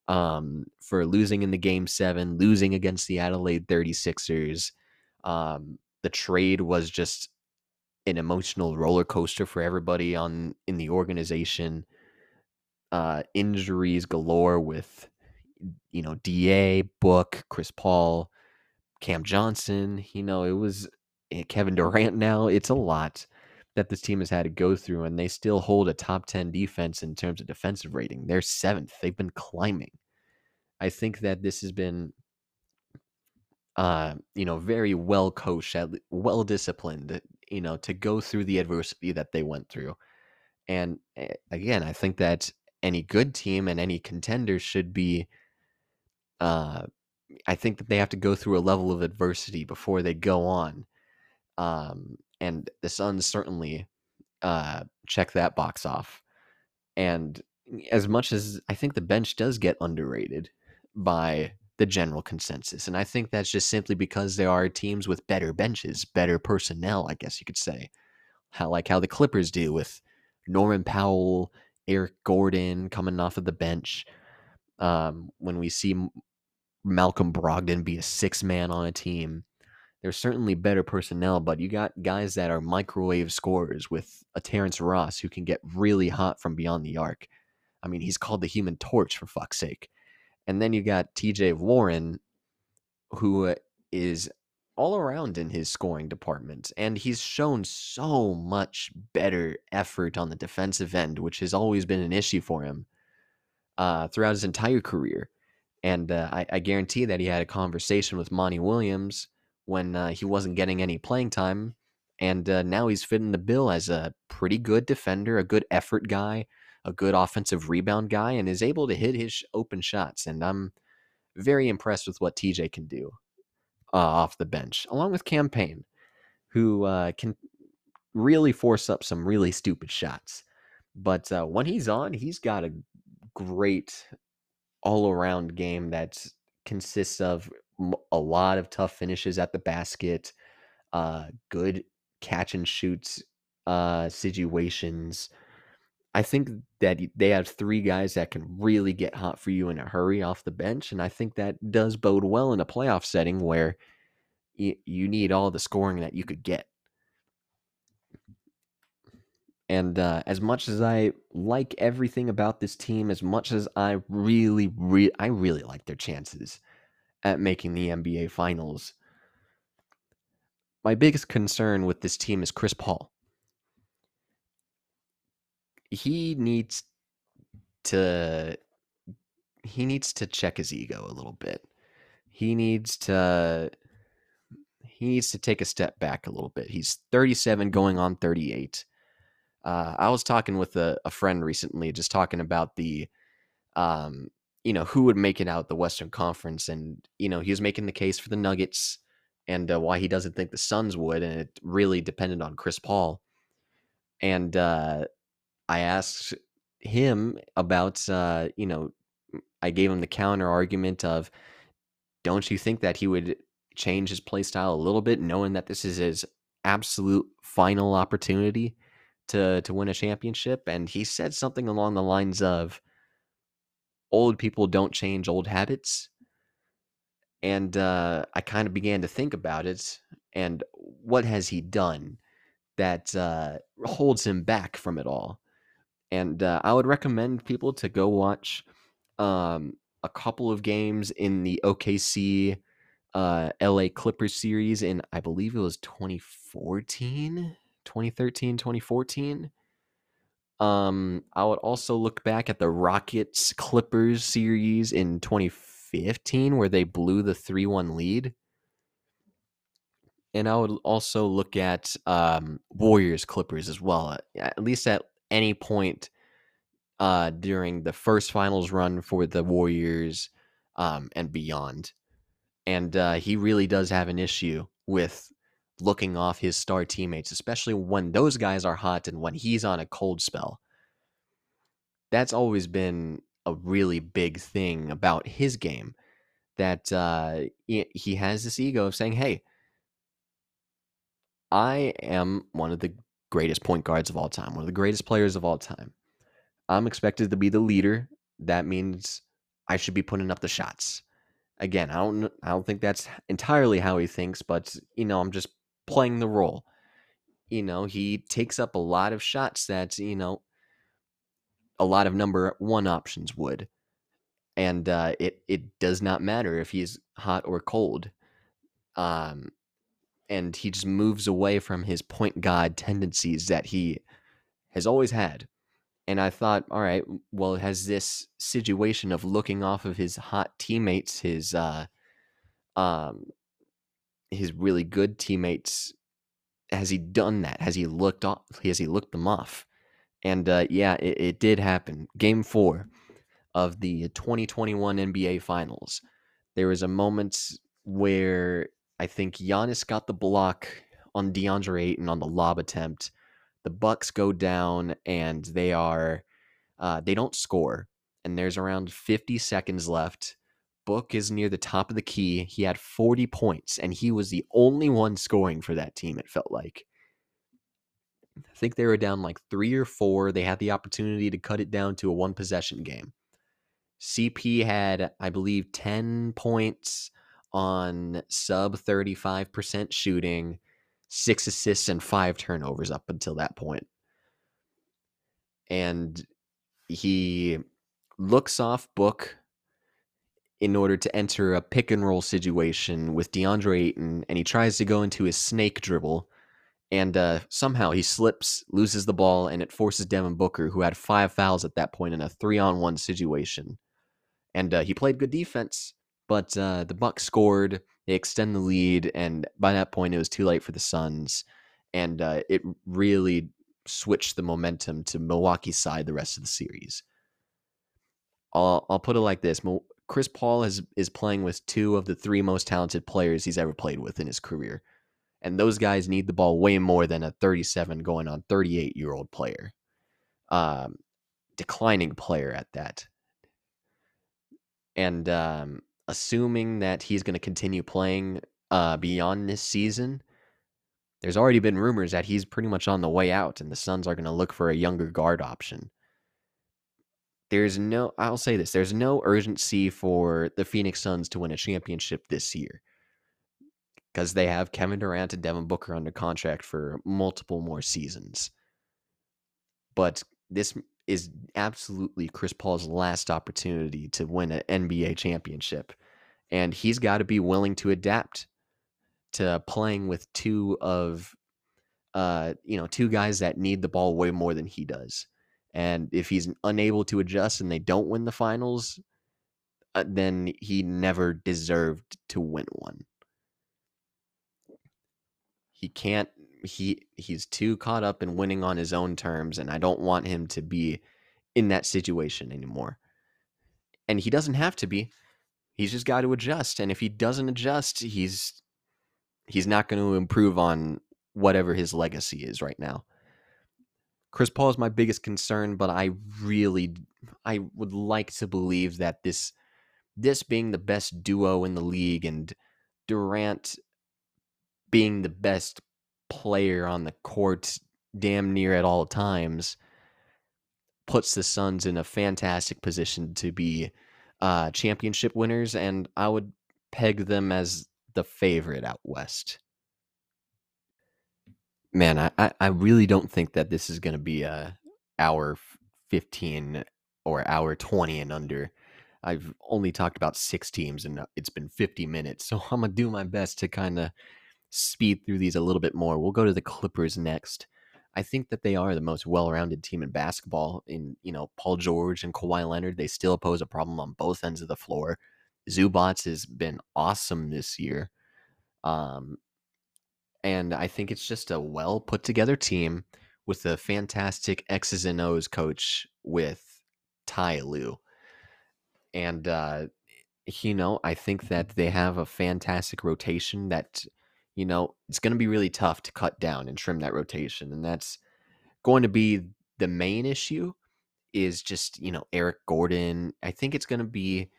um, for losing in the game seven, losing against the Adelaide 36ers, um, the trade was just an emotional roller coaster for everybody on in the organization. Uh, injuries galore with you know Da Book, Chris Paul, Cam Johnson. You know it was eh, Kevin Durant. Now it's a lot that this team has had to go through, and they still hold a top ten defense in terms of defensive rating. They're seventh. They've been climbing. I think that this has been uh, you know, very well coached, well disciplined, you know, to go through the adversity that they went through. And eh, again, I think that any good team and any contender should be, uh, I think that they have to go through a level of adversity before they go on. Um, and the Suns certainly uh, check that box off. And as much as I think the bench does get underrated by the general consensus. And I think that's just simply because there are teams with better benches, better personnel, I guess you could say. How like how the Clippers do with Norman Powell, Eric Gordon coming off of the bench. Um, when we see Malcolm Brogdon be a six man on a team, there's certainly better personnel, but you got guys that are microwave scorers with a Terrence Ross who can get really hot from beyond the arc. I mean, he's called the human torch for fuck's sake. And then you got TJ Warren, who uh, all around in his scoring department. And he's shown so much better effort on the defensive end, which has always been an issue for him uh, throughout his entire career. And uh, I, I, guarantee that he had a conversation with Monty Williams when uh, he wasn't getting any playing time. And uh, now he's fitting the bill as a pretty good defender, a good effort guy, a good offensive rebound guy and is able to hit his open shots. And I'm very impressed with what TJ can do uh, off the bench, along with Cam Payne, who uh, can really force up some really stupid shots. But uh, when he's on, he's got a great all around game that consists of a lot of tough finishes at the basket, uh, good catch and shoots uh, situations, I think that they have three guys that can really get hot for you in a hurry off the bench. And I think that does bode well in a playoff setting where you, you need all the scoring that you could get. And uh, as much as I like everything about this team, as much as I really, re- I really like their chances at making the NBA Finals, my biggest concern with this team is Chris Paul. He needs to he needs to check his ego a little bit. He needs to he needs to take a step back a little bit. He's 37 going on 38. Uh, I was talking with a, a, friend recently, just talking about the, um, you know, who would make it out the Western Conference, and you know, he was making the case for the Nuggets and uh, why he doesn't think the Suns would, and it really depended on Chris Paul. And uh, I asked him about, uh, you know, I gave him the counter argument of, don't you think that he would change his play style a little bit, knowing that this is his absolute final opportunity to to win a championship? And he said something along the lines of, "Old people don't change old habits." And uh, I kind of began to think about it, and what has he done that uh, holds him back from it all? And uh, I would recommend people to go watch um, a couple of games in the OKC uh, LA Clippers series in, I believe it was 2014, 2013, 2014. Um, I would also look back at the Rockets Clippers series in 2015 where they blew the 3 1 lead. And I would also look at um, Warriors Clippers as well, at least at any point uh, during the first finals run for the Warriors um, and beyond and uh, he really does have an issue with looking off his star teammates, especially when those guys are hot and when he's on a cold spell. That's always been a really big thing about his game that uh, he has this ego of saying, "Hey, I am one of the greatest point guards of all time, one of the greatest players of all time. I'm expected to be the leader. That means I should be putting up the shots." Again, I don't I don't think that's entirely how he thinks, but you know, I'm just playing the role. You know, he takes up a lot of shots that, you know, a lot of number one options would. And uh, it it does not matter if he's hot or cold. Um, and he just moves away from his point guard tendencies that he has always had. And I thought, all right, well, has this situation of looking off of his hot teammates, his uh, um, his really good teammates, has he done that? Has he looked off? Has he looked them off? And uh, yeah, it, it did happen. Game four of the 2021 NBA Finals. There was a moment where I think Giannis got the block on DeAndre Ayton on the lob attempt the Bucks go down and they are uh, they don't score, and there's around 50 seconds left. Book is near the top of the key. He had 40 points, and he was the only one scoring for that team. It felt like. I think they were down like three or four. They had the opportunity to cut it down to a one possession game. CP had, I believe, 10 points on sub 35% shooting six assists and five turnovers up until that point. And he looks off book in order to enter a pick and roll situation with DeAndre Ayton, and he tries to go into his snake dribble. And uh, somehow he slips, loses the ball, and it forces Devin Booker, who had five fouls at that point in a three on one situation. And uh, he played good defense, but uh, the Bucks scored. They extend the lead, and by that point, it was too late for the Suns, and uh, it really switched the momentum to Milwaukee's side the rest of the series. I'll I'll put it like this: Chris Paul is is playing with two of the three most talented players he's ever played with in his career, and those guys need the ball way more than a 37 going on 38 year old player, um, declining player at that. And um, assuming that he's going to continue playing uh, beyond this season, there's already been rumors that he's pretty much on the way out, and the Suns are going to look for a younger guard option. There's no, I'll say this, there's no urgency for the Phoenix Suns to win a championship this year because they have Kevin Durant and Devin Booker under contract for multiple more seasons. but this is absolutely Chris Paul's last opportunity to win an NBA championship. And he's got to be willing to adapt to playing with two of uh you know two guys that need the ball way more than he does and if he's unable to adjust and they don't win the finals uh, then he never deserved to win one he can't he he's too caught up in winning on his own terms and I don't want him to be in that situation anymore. And he doesn't have to be. He's just got to adjust and if he doesn't adjust, he's he's not going to improve on whatever his legacy is right now. Chris Paul is my biggest concern, but I really I would like to believe that this this being the best duo in the league and Durant being the best player on the court damn near at all times puts the Suns in a fantastic position to be uh, championship winners, and I would peg them as the favorite out west. Man, I, I really don't think that this is going to be a hour 15 or hour 20 and under. I've only talked about six teams and it's been 50 minutes. So I'm going to do my best to kind of speed through these a little bit more. We'll go to the Clippers next. I think that they are the most well-rounded team in basketball. In you know, Paul George and Kawhi Leonard, they still pose a problem on both ends of the floor. Zubac has been awesome this year. Um, and I think it's just a well put together team with a fantastic X's and O's coach with Ty Lue. And, uh, you know, I think that they have a fantastic rotation that, you know, it's going to be really tough to cut down and trim that rotation. And that's going to be the main issue is just, you know, Eric Gordon. I think it's going to be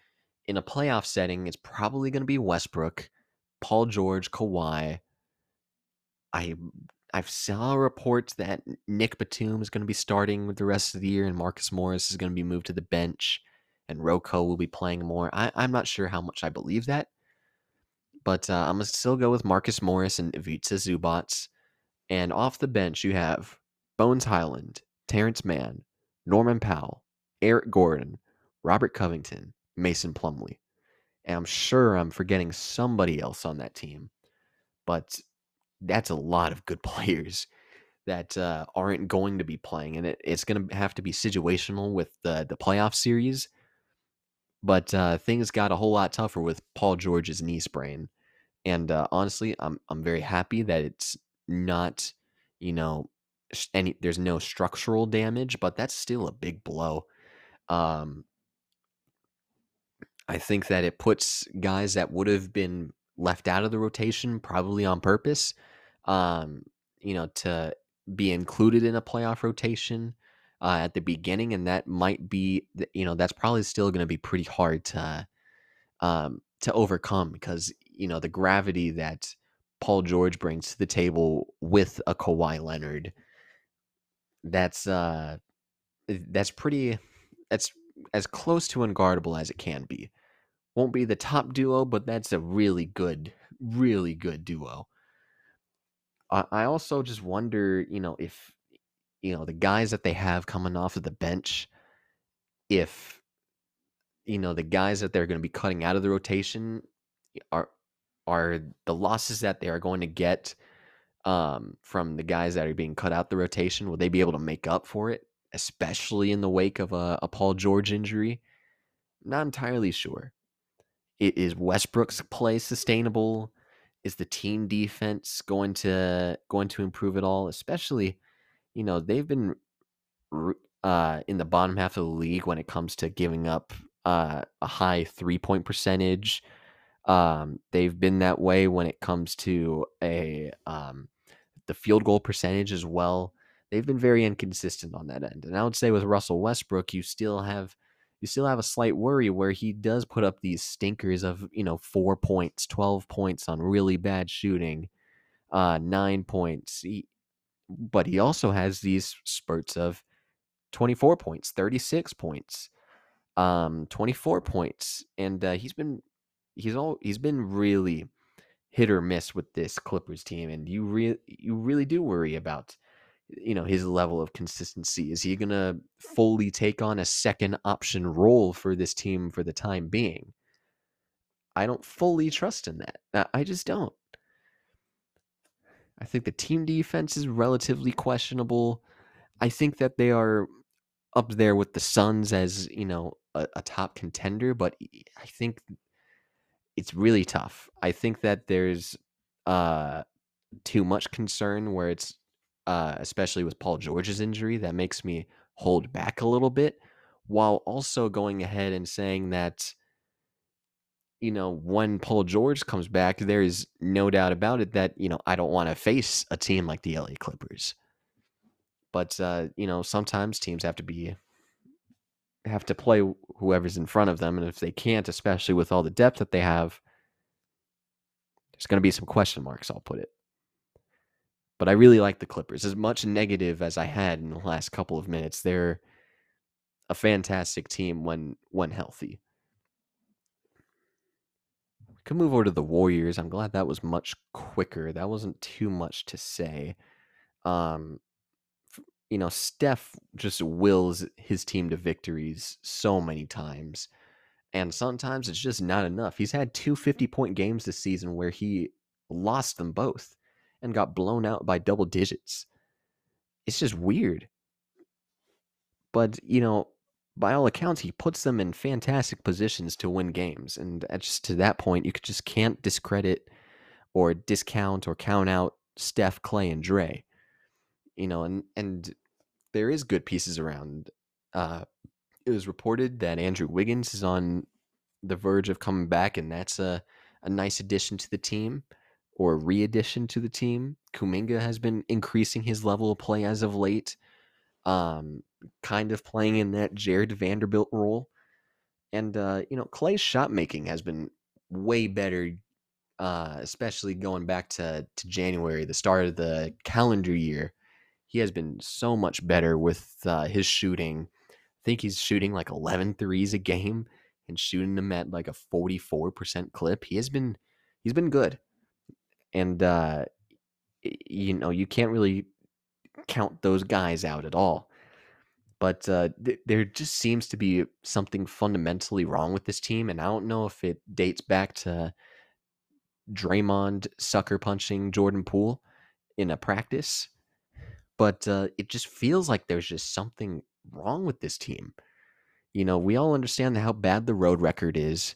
in a playoff setting, it's probably going to be Westbrook, Paul George, Kawhi. I I've saw reports that Nick Batum is going to be starting with the rest of the year, and Marcus Morris is going to be moved to the bench, and RoCo will be playing more. I, I'm not sure how much I believe that, but uh, I'm gonna still go with Marcus Morris and Ivica Zubac. And off the bench, you have Bones Hyland, Terrence Mann, Norman Powell, Eric Gordon, Robert Covington, Mason Plumlee. And I'm sure I'm forgetting somebody else on that team, but that's a lot of good players that uh, aren't going to be playing, and it, it's going to have to be situational with the the playoff series. But uh, things got a whole lot tougher with Paul George's knee sprain, and uh, honestly, I'm I'm very happy that it's not, you know, any there's no structural damage, but that's still a big blow. Um, I think that it puts guys that would have been left out of the rotation probably on purpose, um, you know, to be included in a playoff rotation uh, at the beginning, and that might be, you know, that's probably still going to be pretty hard to um, to overcome because you know the gravity that Paul George brings to the table with a Kawhi Leonard. That's uh, that's pretty. That's as close to unguardable as it can be. Won't be the top duo, but that's a really good, really good duo. I, I also just wonder, you know, if you know the guys that they have coming off of the bench, if you know the guys that they're going to be cutting out of the rotation are are the losses that they are going to get um, from the guys that are being cut out the rotation. Will they be able to make up for it, especially in the wake of a, a Paul George injury? Not entirely sure. Is Westbrook's play sustainable? Is the team defense going to going to improve at all? Especially, you know, they've been uh, in the bottom half of the league when it comes to giving up uh, a high three point percentage. Um, they've been that way when it comes to a um, the field goal percentage as well. They've been very inconsistent on that end. And I would say with Russell Westbrook, you still have you still have a slight worry where he does put up these stinkers of, you know, four points, 12 points on really bad shooting, uh, nine points. He, but he also has these spurts of 24 points, 36 points, um, 24 points. And uh, he's been, he's all, he's been really hit or miss with this Clippers team. And you really, you really do worry about you know his level of consistency. Is he gonna fully take on a second option role for this team for the time being? I don't fully trust in that. I just don't. I think the team defense is relatively questionable. I think that they are up there with the Suns as, you know, a, a top contender, but I think it's really tough. I think that there's uh too much concern where it's uh especially with Paul George's injury that makes me hold back a little bit while also going ahead and saying that you know, when Paul George comes back, there is no doubt about it that, you know, I don't want to face a team like the LA Clippers. But uh, you know, sometimes teams have to be have to play whoever's in front of them and if they can't, especially with all the depth that they have, there's going to be some question marks, I'll put it. But I really like the Clippers. As much negative as I had in the last couple of minutes, they're a fantastic team when when healthy Can move over to the Warriors. I'm glad that was much quicker. That wasn't too much to say. Um, you know, Steph just wills his team to victories so many times. And sometimes it's just not enough. He's had two 50 point games this season where he lost them both and got blown out by double digits. It's just weird. But, you know, by all accounts, he puts them in fantastic positions to win games. And just to that point, you just can't discredit or discount or count out Steph, Clay, and Dre. You know, and and there is good pieces around. Uh, it was reported that Andrew Wiggins is on the verge of coming back, and that's a a nice addition to the team or re-addition to the team. Kuminga has been increasing his level of play as of late um, kind of playing in that Jarred Vanderbilt role. And, uh, you know, Clay's shot making has been way better, uh, especially going back to, to January, the start of the calendar year. He has been so much better with uh, his shooting. I think he's shooting like 11 threes a game and shooting them at like a 44% clip. He has been he's been good. And uh you know, you can't really count those guys out at all. But uh, th- there just seems to be something fundamentally wrong with this team, and I don't know if it dates back to Draymond sucker punching Jordan Poole in a practice, but uh, it just feels like there's just something wrong with this team. You know, we all understand how bad the road record is.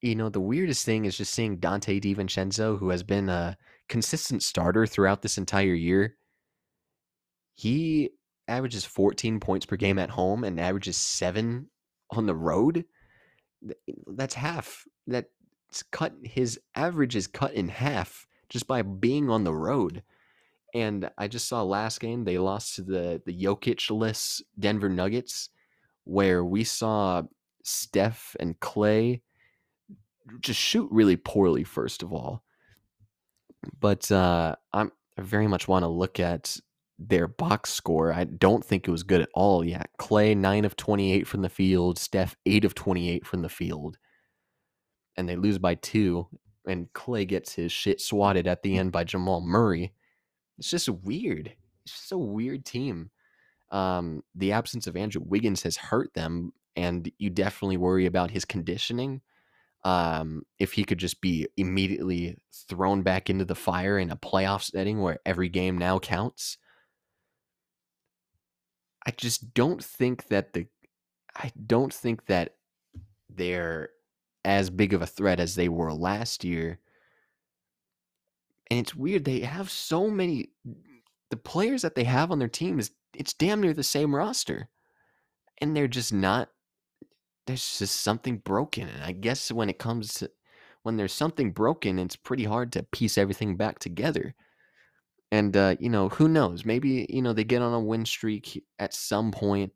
You know, the weirdest thing is just seeing Donte DiVincenzo, who has been a consistent starter throughout this entire year, he averages 14 points per game at home and averages seven on the road. That's half. That's cut. His average is cut in half just by being on the road. And I just saw last game they lost to the the Jokic-less Denver Nuggets, where we saw Steph and Clay just shoot really poorly. First of all, but uh, I'm I very much want to look at their box score. I don't think it was good at all yet. Clay, 9 of 28 from the field. Steph, 8 of 28 from the field. And they lose by two. And Clay gets his shit swatted at the end by Jamal Murray. It's just weird. It's just a weird team. Um, the absence of Andrew Wiggins has hurt them. And you definitely worry about his conditioning. Um, if he could just be immediately thrown back into the fire in a playoff setting where every game now counts I just don't think that the I don't think that they're as big of a threat as they were last year. And it's weird they have so many the players that they have on their team is it's damn near the same roster. And they're just not there's just something broken. And I guess when it comes to when there's something broken, it's pretty hard to piece everything back together. And uh, you know, who knows? Maybe you know they get on a win streak at some point,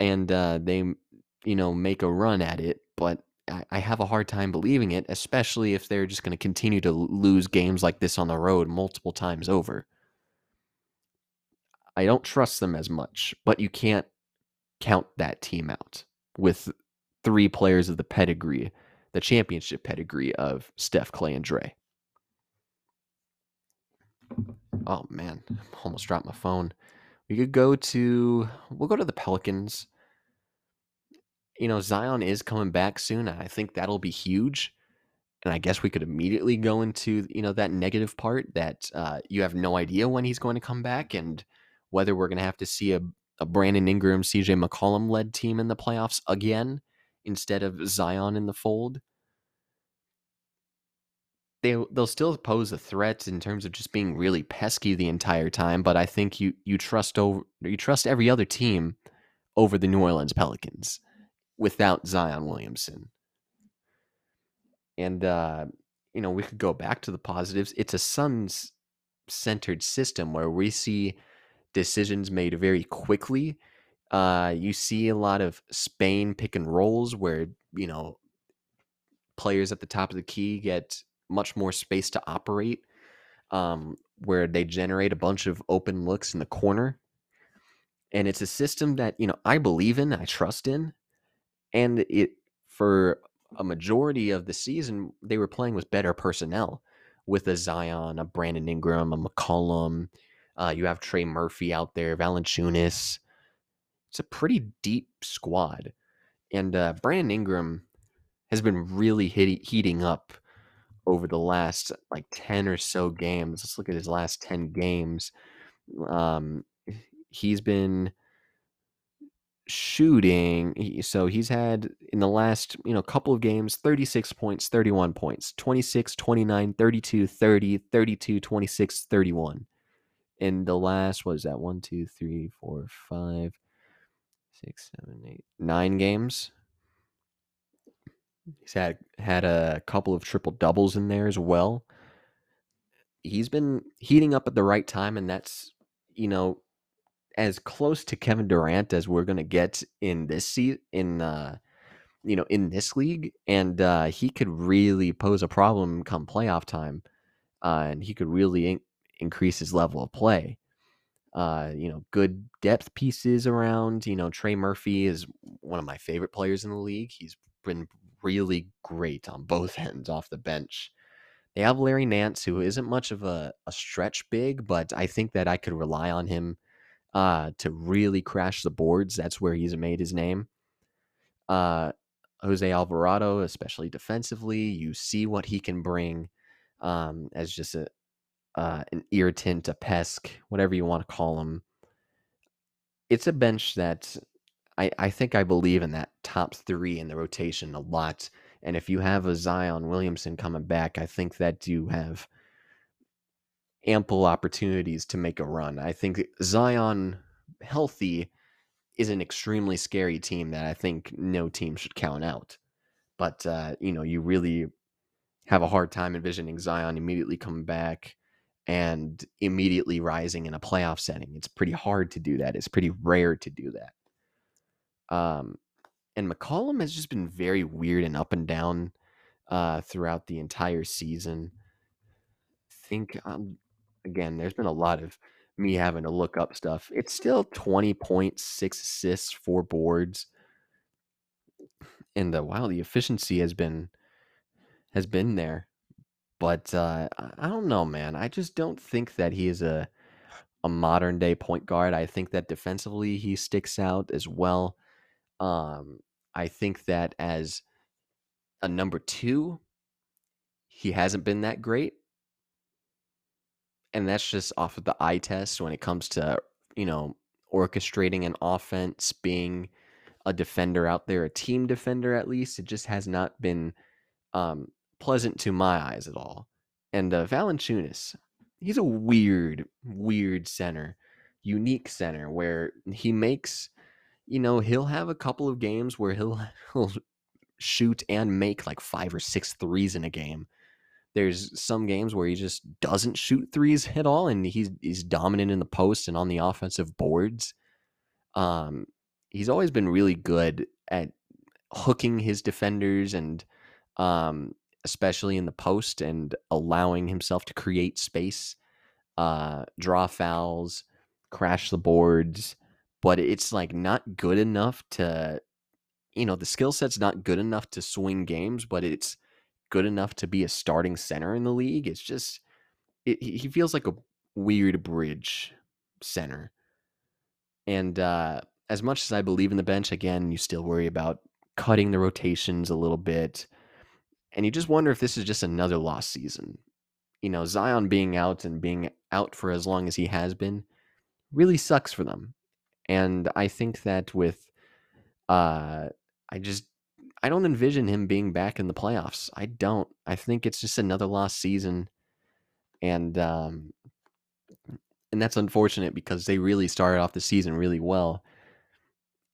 and uh, they you know make a run at it. But I, have a hard time believing it, especially if they're just going to continue to lose games like this on the road multiple times over. I don't trust them as much, but you can't count that team out with three players of the pedigree, the championship pedigree of Steph, Clay, and Dre. Oh man, almost dropped my phone. We could go to we'll go to the Pelicans. You know, Zion is coming back soon. And I think that'll be huge. And I guess we could immediately go into, you know, that negative part that uh, you have no idea when he's going to come back and whether we're going to have to see a, a Brandon Ingram, CJ McCollum led team in the playoffs again instead of Zion in the fold they they'll still pose a threat in terms of just being really pesky the entire time. But I think you you trust over you trust every other team over the New Orleans Pelicans without Zion Williamson. And uh, you know we could go back to the positives. It's a Suns centered system where we see decisions made very quickly. Uh, you see a lot of Spain pick and rolls where you know players at the top of the key get much more space to operate, um, where they generate a bunch of open looks in the corner. And it's a system that, you know, I believe in, I trust in. And it, for a majority of the season, they were playing with better personnel with a Zion, a Brandon Ingram, a McCollum. Uh, you have Trey Murphy out there, Valanciunas. It's a pretty deep squad. And uh, Brandon Ingram has been really heating up over the last like 10 or so games. Let's look at his last 10 games. Um, he's been shooting so he's had in the last you know couple of games 36 points 31 points 26 29 32 30 32 26 31 in the last was that one two three four five six seven eight nine games He's had had a couple of triple doubles in there as well. He's been heating up at the right time, and that's you know as close to Kevin Durant as we're gonna get in this season in uh, you know in this league, and uh, he could really pose a problem come playoff time, uh, and he could really in- increase his level of play. Uh, you know, good depth pieces around. You know, Trey Murphy is one of my favorite players in the league. He's been really great on both ends off the bench. They have Larry Nance, who isn't much of a, a stretch big, but I think that I could rely on him uh, to really crash the boards. That's where he's made his name. Uh, Jose Alvarado, especially defensively, you see what he can bring um, as just a uh, an irritant, a pest, whatever you want to call him. It's a bench that I, I think I believe in that top three in the rotation a lot. And if you have a Zion Williamson coming back, I think that you have ample opportunities to make a run. I think Zion healthy is an extremely scary team that I think no team should count out. But uh, you know, you really have a hard time envisioning Zion immediately coming back and immediately rising in a playoff setting. It's pretty hard to do that. It's pretty rare to do that. Um, and McCollum has just been very weird and up and down uh, throughout the entire season. I think um, again, there's been a lot of me having to look up stuff. It's still 20 points, six assists, four boards. And the wow, the efficiency has been has been there. But uh, I don't know, man. I just don't think that he is a a modern day point guard. I think that defensively he sticks out as well. Um, I think that as a number two, he hasn't been that great. And that's just off of the eye test when it comes to, you know, orchestrating an offense, being a defender out there, a team defender at least. It just has not been um, pleasant to my eyes at all. And uh, Valanciunas, he's a weird, weird center, unique center where he makes you know, he'll have a couple of games where he'll he'll shoot and make like five or six threes in a game. There's some games where he just doesn't shoot threes at all, and he's he's dominant in the post and on the offensive boards. Um, he's always been really good at hooking his defenders and um, especially in the post and allowing himself to create space, uh, draw fouls, crash the boards but it's like not good enough to you know the skill set's not good enough to swing games but it's good enough to be a starting center in the league it's just it, he feels like a weird bridge center. And uh, as much as I believe in the bench, again, you still worry about cutting the rotations a little bit. And you just wonder if this is just another lost season. You know, Zion being out and being out for as long as he has been really sucks for them. And I think that with uh I just I don't envision him being back in the playoffs. I don't. I think it's just another lost season. And um and that's unfortunate because they really started off the season really well.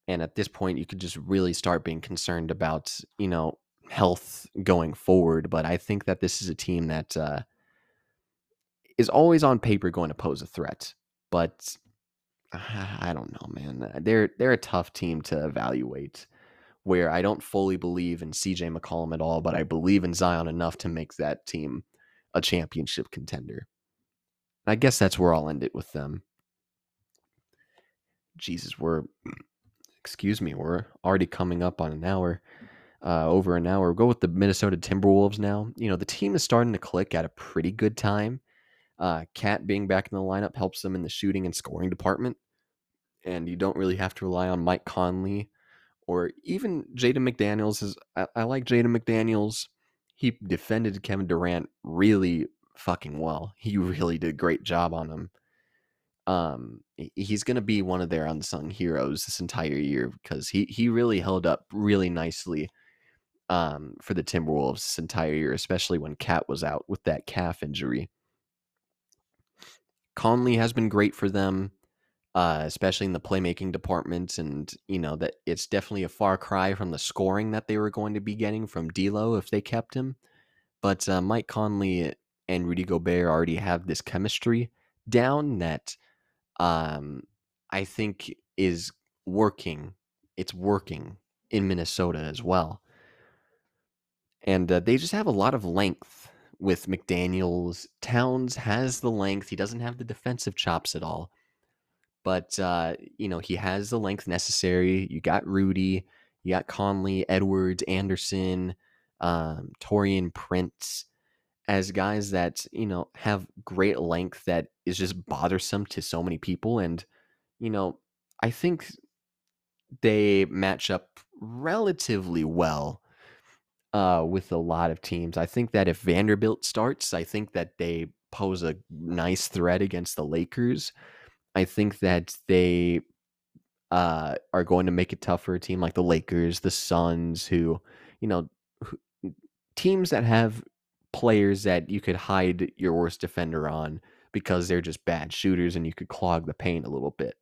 And at this point you could just really start being concerned about, you know, health going forward, but I think that this is a team that uh is always on paper going to pose a threat. But I don't know, man. They're they're a tough team to evaluate. Where I don't fully believe in CJ McCollum at all, but I believe in Zion enough to make that team a championship contender. I guess that's where I'll end it with them. Jesus, we're excuse me, we're already coming up on an hour, uh, over an hour. We'll go with the Minnesota Timberwolves now. You know, the team is starting to click at a pretty good time. Uh, KAT being back in the lineup helps them in the shooting and scoring department. And you don't really have to rely on Mike Conley or even Jaden McDaniels. Is I, I like Jaden McDaniels. He defended Kevin Durant really fucking well. He really did a great job on him. Um, he's gonna be one of their unsung heroes this entire year because he he really held up really nicely um, for the Timberwolves this entire year, especially when KAT was out with that calf injury. Conley has been great for them, uh, especially in the playmaking department, and you know that it's definitely a far cry from the scoring that they were going to be getting from D'Lo if they kept him. But uh, Mike Conley and Rudy Gobert already have this chemistry down that um, I think is working. It's working in Minnesota as well, and uh, they just have a lot of length with McDaniels. Towns has the length. He doesn't have the defensive chops at all. But uh, you know, he has the length necessary. You got Rudy, you got Conley, Edwards, Anderson, um, Taurean Prince as guys that, you know, have great length that is just bothersome to so many people. And, you know, I think they match up relatively well uh, with a lot of teams. I think that if Vanderbilt starts, I think that they pose a nice threat against the Lakers. I think that they uh, are going to make it tough for a team like the Lakers, the Suns, who, you know, who, teams that have players that you could hide your worst defender on because they're just bad shooters and you could clog the paint a little bit.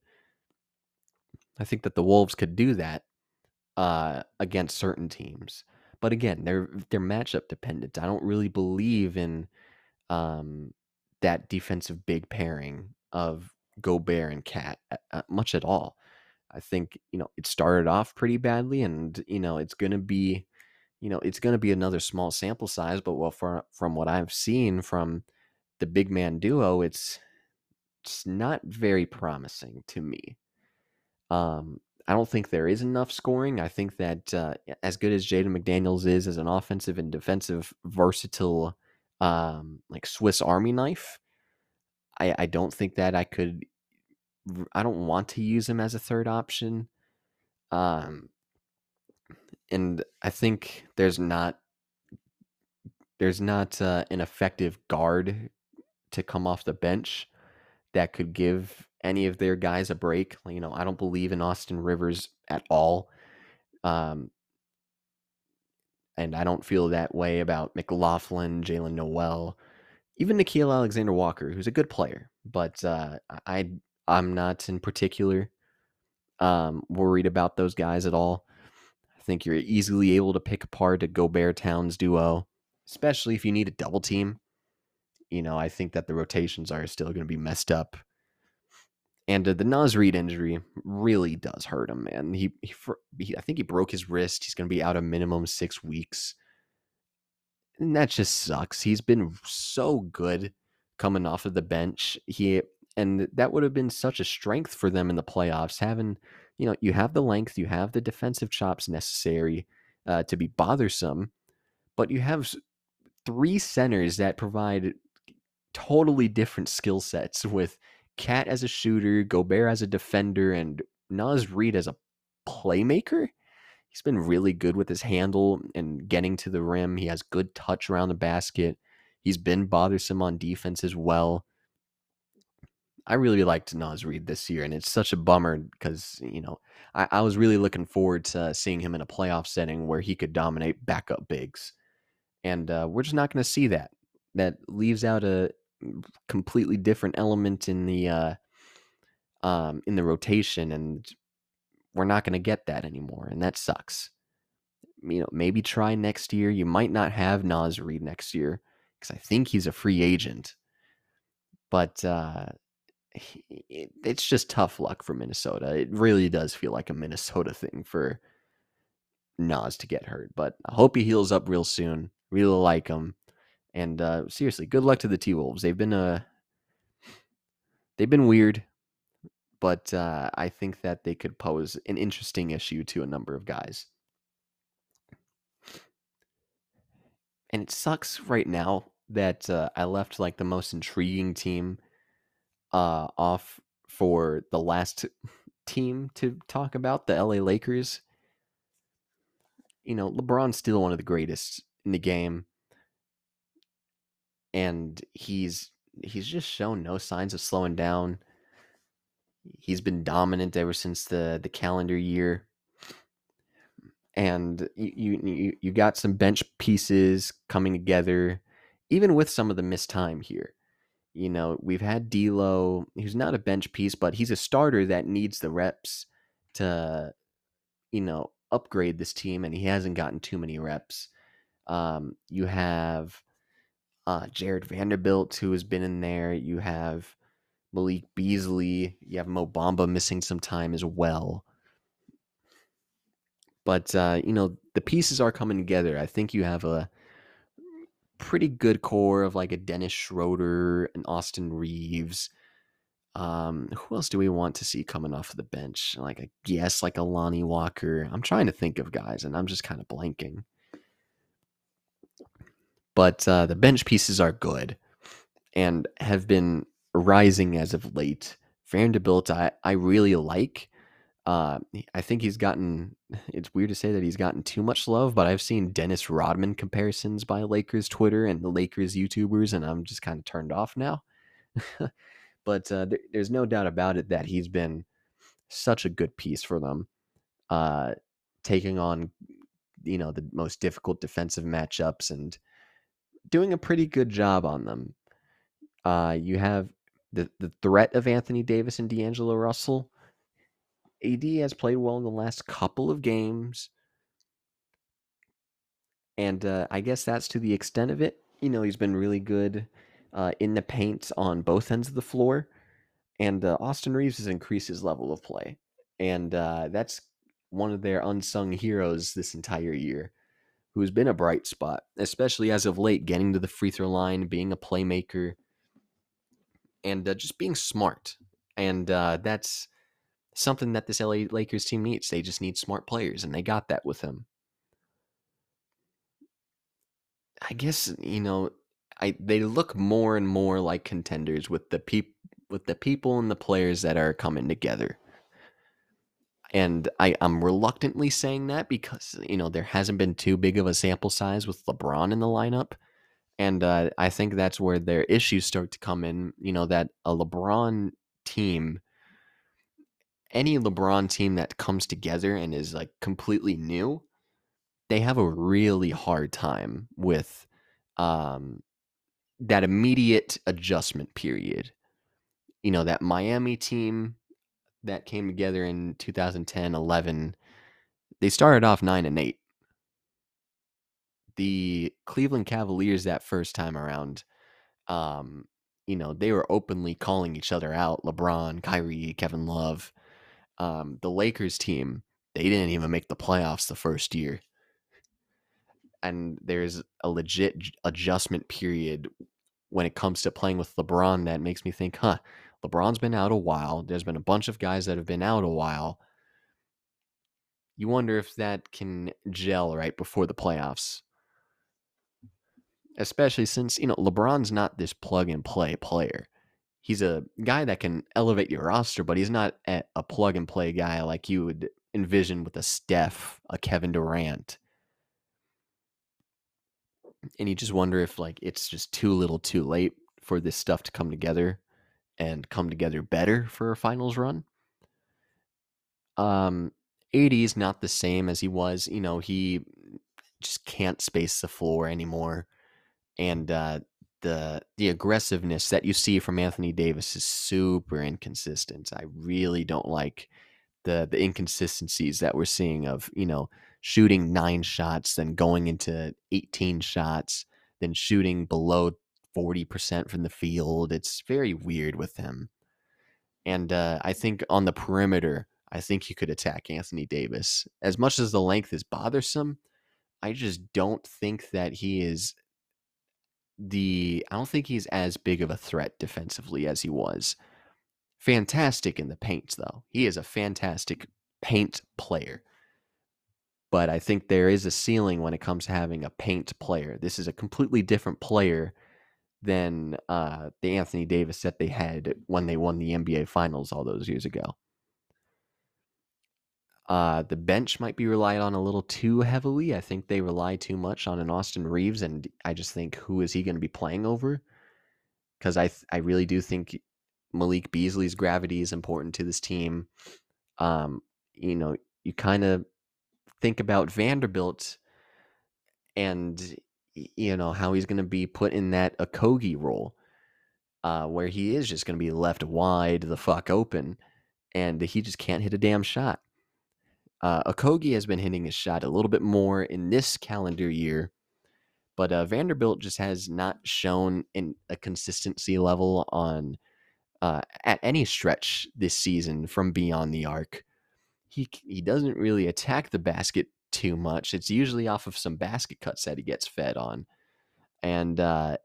I think that the Wolves could do that uh, against certain teams. But again, they're they're matchup dependent. I don't really believe in um, that defensive big pairing of Gobert and KAT uh, much at all. I think you know it started off pretty badly, and you know it's going to be, you know, it's to be another small sample size. But well, for, from what I've seen from the big man duo, it's it's not very promising to me. Um, I don't think there is enough scoring. I think that uh, as good as Jaden McDaniels is as an offensive and defensive versatile, um, like Swiss Army knife, I, I don't think that I could. I don't want to use him as a third option. Um, and I think there's not there's not uh, an effective guard to come off the bench that could give any of their guys a break. You know, I don't believe in Austin Rivers at all. Um, and I don't feel that way about McLaughlin, Jaylen Nowell, even Nickeil Alexander Walker, who's a good player, but uh, I I'm not in particular um, worried about those guys at all. I think you're easily able to pick apart a Gobert Towns duo, especially if you need a double team. You know, I think that the rotations are still going to be messed up and uh, the Naz Reid injury really does hurt him, man. He, he, he I think he broke his wrist. He's going to be out a minimum six weeks. And that just sucks. He's been so good coming off of the bench. He and that would have been such a strength for them in the playoffs. Having, you know, you have the length, you have the defensive chops necessary uh, to be bothersome, but you have three centers that provide totally different skill sets with KAT as a shooter, Gobert as a defender, and Naz Reid as a playmaker. He's been really good with his handle and getting to the rim. He has good touch around the basket. He's been bothersome on defense as well. I really liked Naz Reid this year, and it's such a bummer because you know I, I, was really looking forward to seeing him in a playoff setting where he could dominate backup bigs, and uh, we're just not going to see that. That leaves out a completely different element in the uh, um, in the rotation, and we're not going to get that anymore, and that sucks. You know, maybe try next year. You might not have Naz Reid next year because I think he's a free agent, but uh, it's just tough luck for Minnesota. It really does feel like a Minnesota thing for Naz to get hurt, but I hope he heals up real soon. Really like him. And uh, seriously, good luck to the T Wolves. They've been uh, they've been weird, but uh, I think that they could pose an interesting issue to a number of guys. And it sucks right now that uh, I left like the most intriguing team uh, off for the last team to talk about, the LA Lakers. You know, LeBron's still one of the greatest in the game and he's he's just shown no signs of slowing down. He's been dominant ever since the the calendar year. And you you you got some bench pieces coming together, even with some of the missed time here. You know, we've had D'Lo, who's not a bench piece, but he's a starter that needs the reps to, you know, upgrade this team, and he hasn't gotten too many reps. Um, you have uh, Jarred Vanderbilt, who has been in there. You have Malik Beasley. You have Mo Bamba missing some time as well. But, uh, you know, the pieces are coming together. I think you have a pretty good core of like a Dennis Schroeder and Austin Reaves. Um, who else do we want to see coming off of the bench? Like I guess like a Lonnie Walker. I'm trying to think of guys and I'm just kind of blanking but uh, the bench pieces are good and have been rising as of late. Vanderbilt, I, I really like. Uh, I think he's gotten. It's weird to say that he's gotten too much love, but I've seen Dennis Rodman comparisons by Lakers Twitter and the Lakers YouTubers, and I'm just kind of turned off now. but uh, there, there's no doubt about it that he's been such a good piece for them, uh, taking on you know the most difficult defensive matchups and doing a pretty good job on them. Uh, you have the the threat of Anthony Davis and D'Angelo Russell. AD has played well in the last couple of games, and uh, I guess that's to the extent of it. You know, he's been really good uh, in the paint on both ends of the floor, and uh, Austin Reaves has increased his level of play, and uh, that's one of their unsung heroes this entire year who's been a bright spot, especially as of late, getting to the free throw line, being a playmaker, and uh, just being smart. And uh, that's something that this LA Lakers team needs. They just need smart players, and they got that with him. I guess you know, I they look more and more like contenders with the peop with the people and the players that are coming together and I, I'm reluctantly saying that because you know there hasn't been too big of a sample size with LeBron in the lineup, and uh, I think that's where their issues start to come in. You know that a LeBron team, any LeBron team that comes together and is like completely new, they have a really hard time with um, that immediate adjustment period. You know that Miami team that came together in 2010 11 they started off 9 and 8 the cleveland cavaliers that first time around um you know they were openly calling each other out lebron kyrie kevin love um the lakers team they didn't even make the playoffs the first year and there's a legit adjustment period when it comes to playing with lebron that makes me think huh LeBron's been out a while. There's been a bunch of guys that have been out a while. You wonder if that can gel right before the playoffs. especially since, you know, LeBron's not this plug and play player. He's a guy that can elevate your roster, but he's not a plug and play guy like you would envision with a Steph, a Kevin Durant. And you just wonder if like it's just too little too late for this stuff to come together and come together better for a finals run. Um AD is not the same as he was, you know, he just can't space the floor anymore. And uh the the aggressiveness that you see from Anthony Davis is super inconsistent. I really don't like the the inconsistencies that we're seeing of, you know, shooting 9 shots then going into 18 shots, then shooting below 40% from the field. It's very weird with him. And uh, I think on the perimeter, I think you could attack Anthony Davis. As much as the length is bothersome, I just don't think that he is the I don't think he's as big of a threat defensively as he was. Fantastic in the paint though. He is a fantastic paint player. But I think there is a ceiling when it comes to having a paint player. This is a completely different player than uh, the Anthony Davis that they had when they won the NBA Finals all those years ago. Uh, the bench might be relied on a little too heavily. I think they rely too much on an Austin Reaves, and I just think who is he going to be playing over? Because I th- I really do think Malik Beasley's gravity is important to this team. Um, you know, you kind of think about Vanderbilt and you know how he's going to be put in that Okogie role, uh, where he is just going to be left wide the fuck open, and he just can't hit a damn shot. Uh, has been hitting his shot a little bit more in this calendar year, but uh, Vanderbilt just has not shown in a consistency level on uh, at any stretch this season from beyond the arc. He he doesn't really attack the basket too much. It's usually off of some basket cuts that he gets fed on, and uh,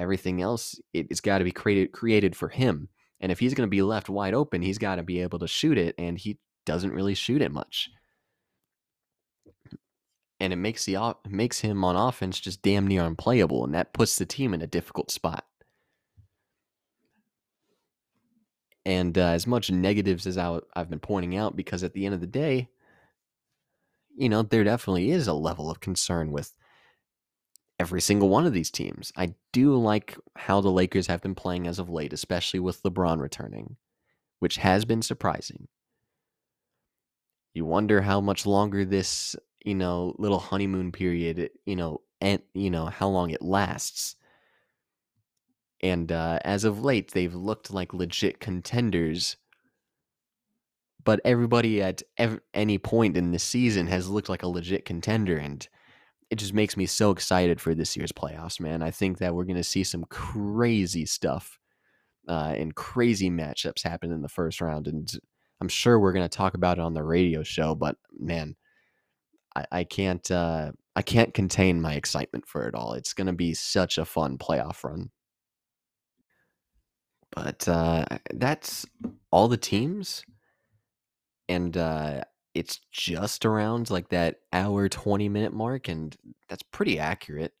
everything else it, has got to be created created for him. And if he's going to be left wide open, he's got to be able to shoot it, and he doesn't really shoot it much and it makes the makes him on offense just damn near unplayable, and that puts the team in a difficult spot. And uh, as much negatives as I, I've been pointing out, because at the end of the day, you know, there definitely is a level of concern with every single one of these teams. I do like how the Lakers have been playing as of late, especially with LeBron returning, which has been surprising. You wonder how much longer this you know, little honeymoon period, you know, and you know how long it lasts. And uh, as of late, they've looked like legit contenders. But everybody at ev- any point in the season has looked like a legit contender, and it just makes me so excited for this year's playoffs, man. I think that we're going to see some crazy stuff uh, and crazy matchups happen in the first round, and I'm sure we're going to talk about it on the radio show. But man, I, I can't uh, I can't contain my excitement for it all. It's going to be such a fun playoff run. But uh, that's all the teams, and uh, it's just around like that hour twenty minute mark, and that's pretty accurate.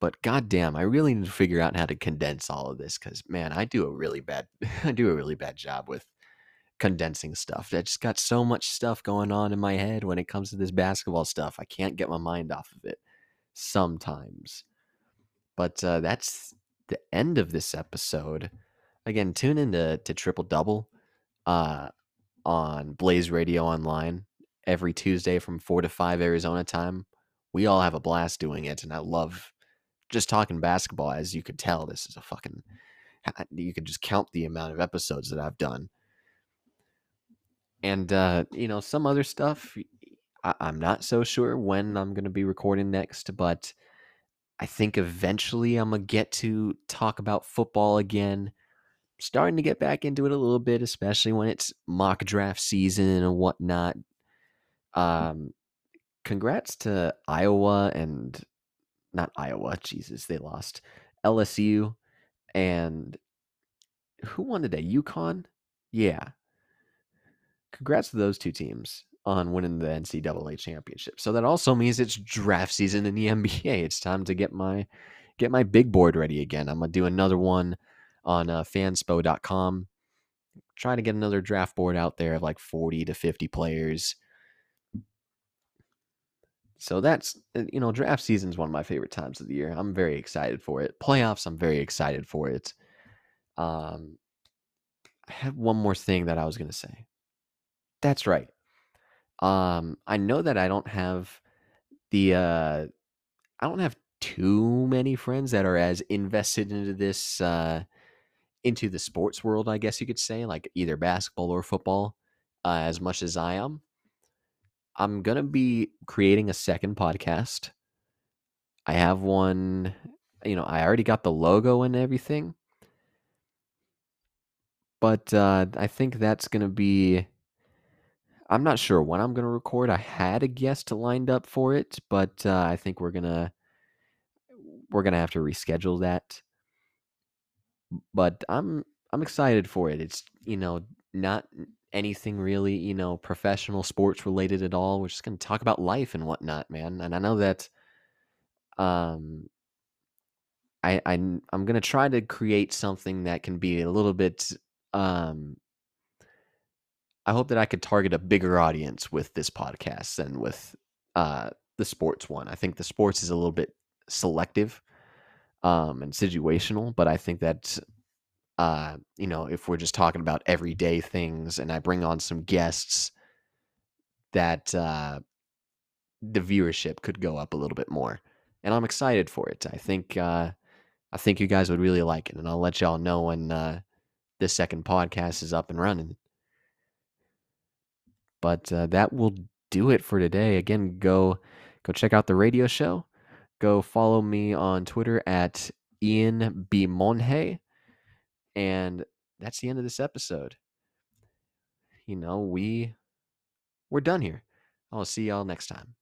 But goddamn, I really need to figure out how to condense all of this because man, I do a really bad I do a really bad job with condensing stuff. I just got so much stuff going on in my head when it comes to this basketball stuff. I can't get my mind off of it sometimes. But uh, that's the end of this episode. Again, tune in to, to Triple Double uh, on Blaze Radio Online every Tuesday from 4 to 5 Arizona time. We all have a blast doing it, and I love just talking basketball. As you could tell, this is a fucking. You could just count the amount of episodes that I've done and uh, you know some other stuff. I- I'm not so sure when I'm going to be recording next, but I think eventually I'm gonna get to talk about football again. Starting to get back into it a little bit, especially when it's mock draft season and whatnot. Um, congrats to Iowa and not Iowa. Jesus, they lost LSU and who won today? UConn. Yeah, congrats to those two teams on winning the NCAA championship. So that also means it's draft season in the NBA. It's time to get my get my big board ready again. I'm gonna do another one on uh, fanspo.com. Try to get another draft board out there of like 40 to 50 players. So that's uh, you know, draft season is one of my favorite times of the year. I'm very excited for it. Playoffs, I'm very excited for it. Um, I have one more thing that I was gonna say. That's right. Um, I know that I don't have the uh, I don't have too many friends that are as invested into this uh, into the sports world. I guess you could say, like either basketball or football, uh, as much as I am. I'm gonna be creating a second podcast. I have one, you know, I already got the logo and everything. But uh, I think that's gonna be I'm not sure when I'm gonna record. I had a guest lined up for it, but uh, I think we're gonna we're gonna have to reschedule that. But I'm I'm excited for it. It's you know not anything really you know professional sports related at all. We're just gonna talk about life and whatnot, man. And I know that um I, I I'm gonna try to create something that can be a little bit um I hope that I could target a bigger audience with this podcast than with uh, the sports one. I think the sports is a little bit selective um, and situational, but I think that uh, you know if we're just talking about everyday things and I bring on some guests, that uh, the viewership could go up a little bit more, and I'm excited for it. I think uh, I think you guys would really like it, and I'll let y'all know when uh, this second podcast is up and running. But uh, that will do it for today. Again, go go check out the radio show. Go follow me on Twitter at Ian B Monhe, and that's the end of this episode. You know, we we're done here. I'll see y'all next time.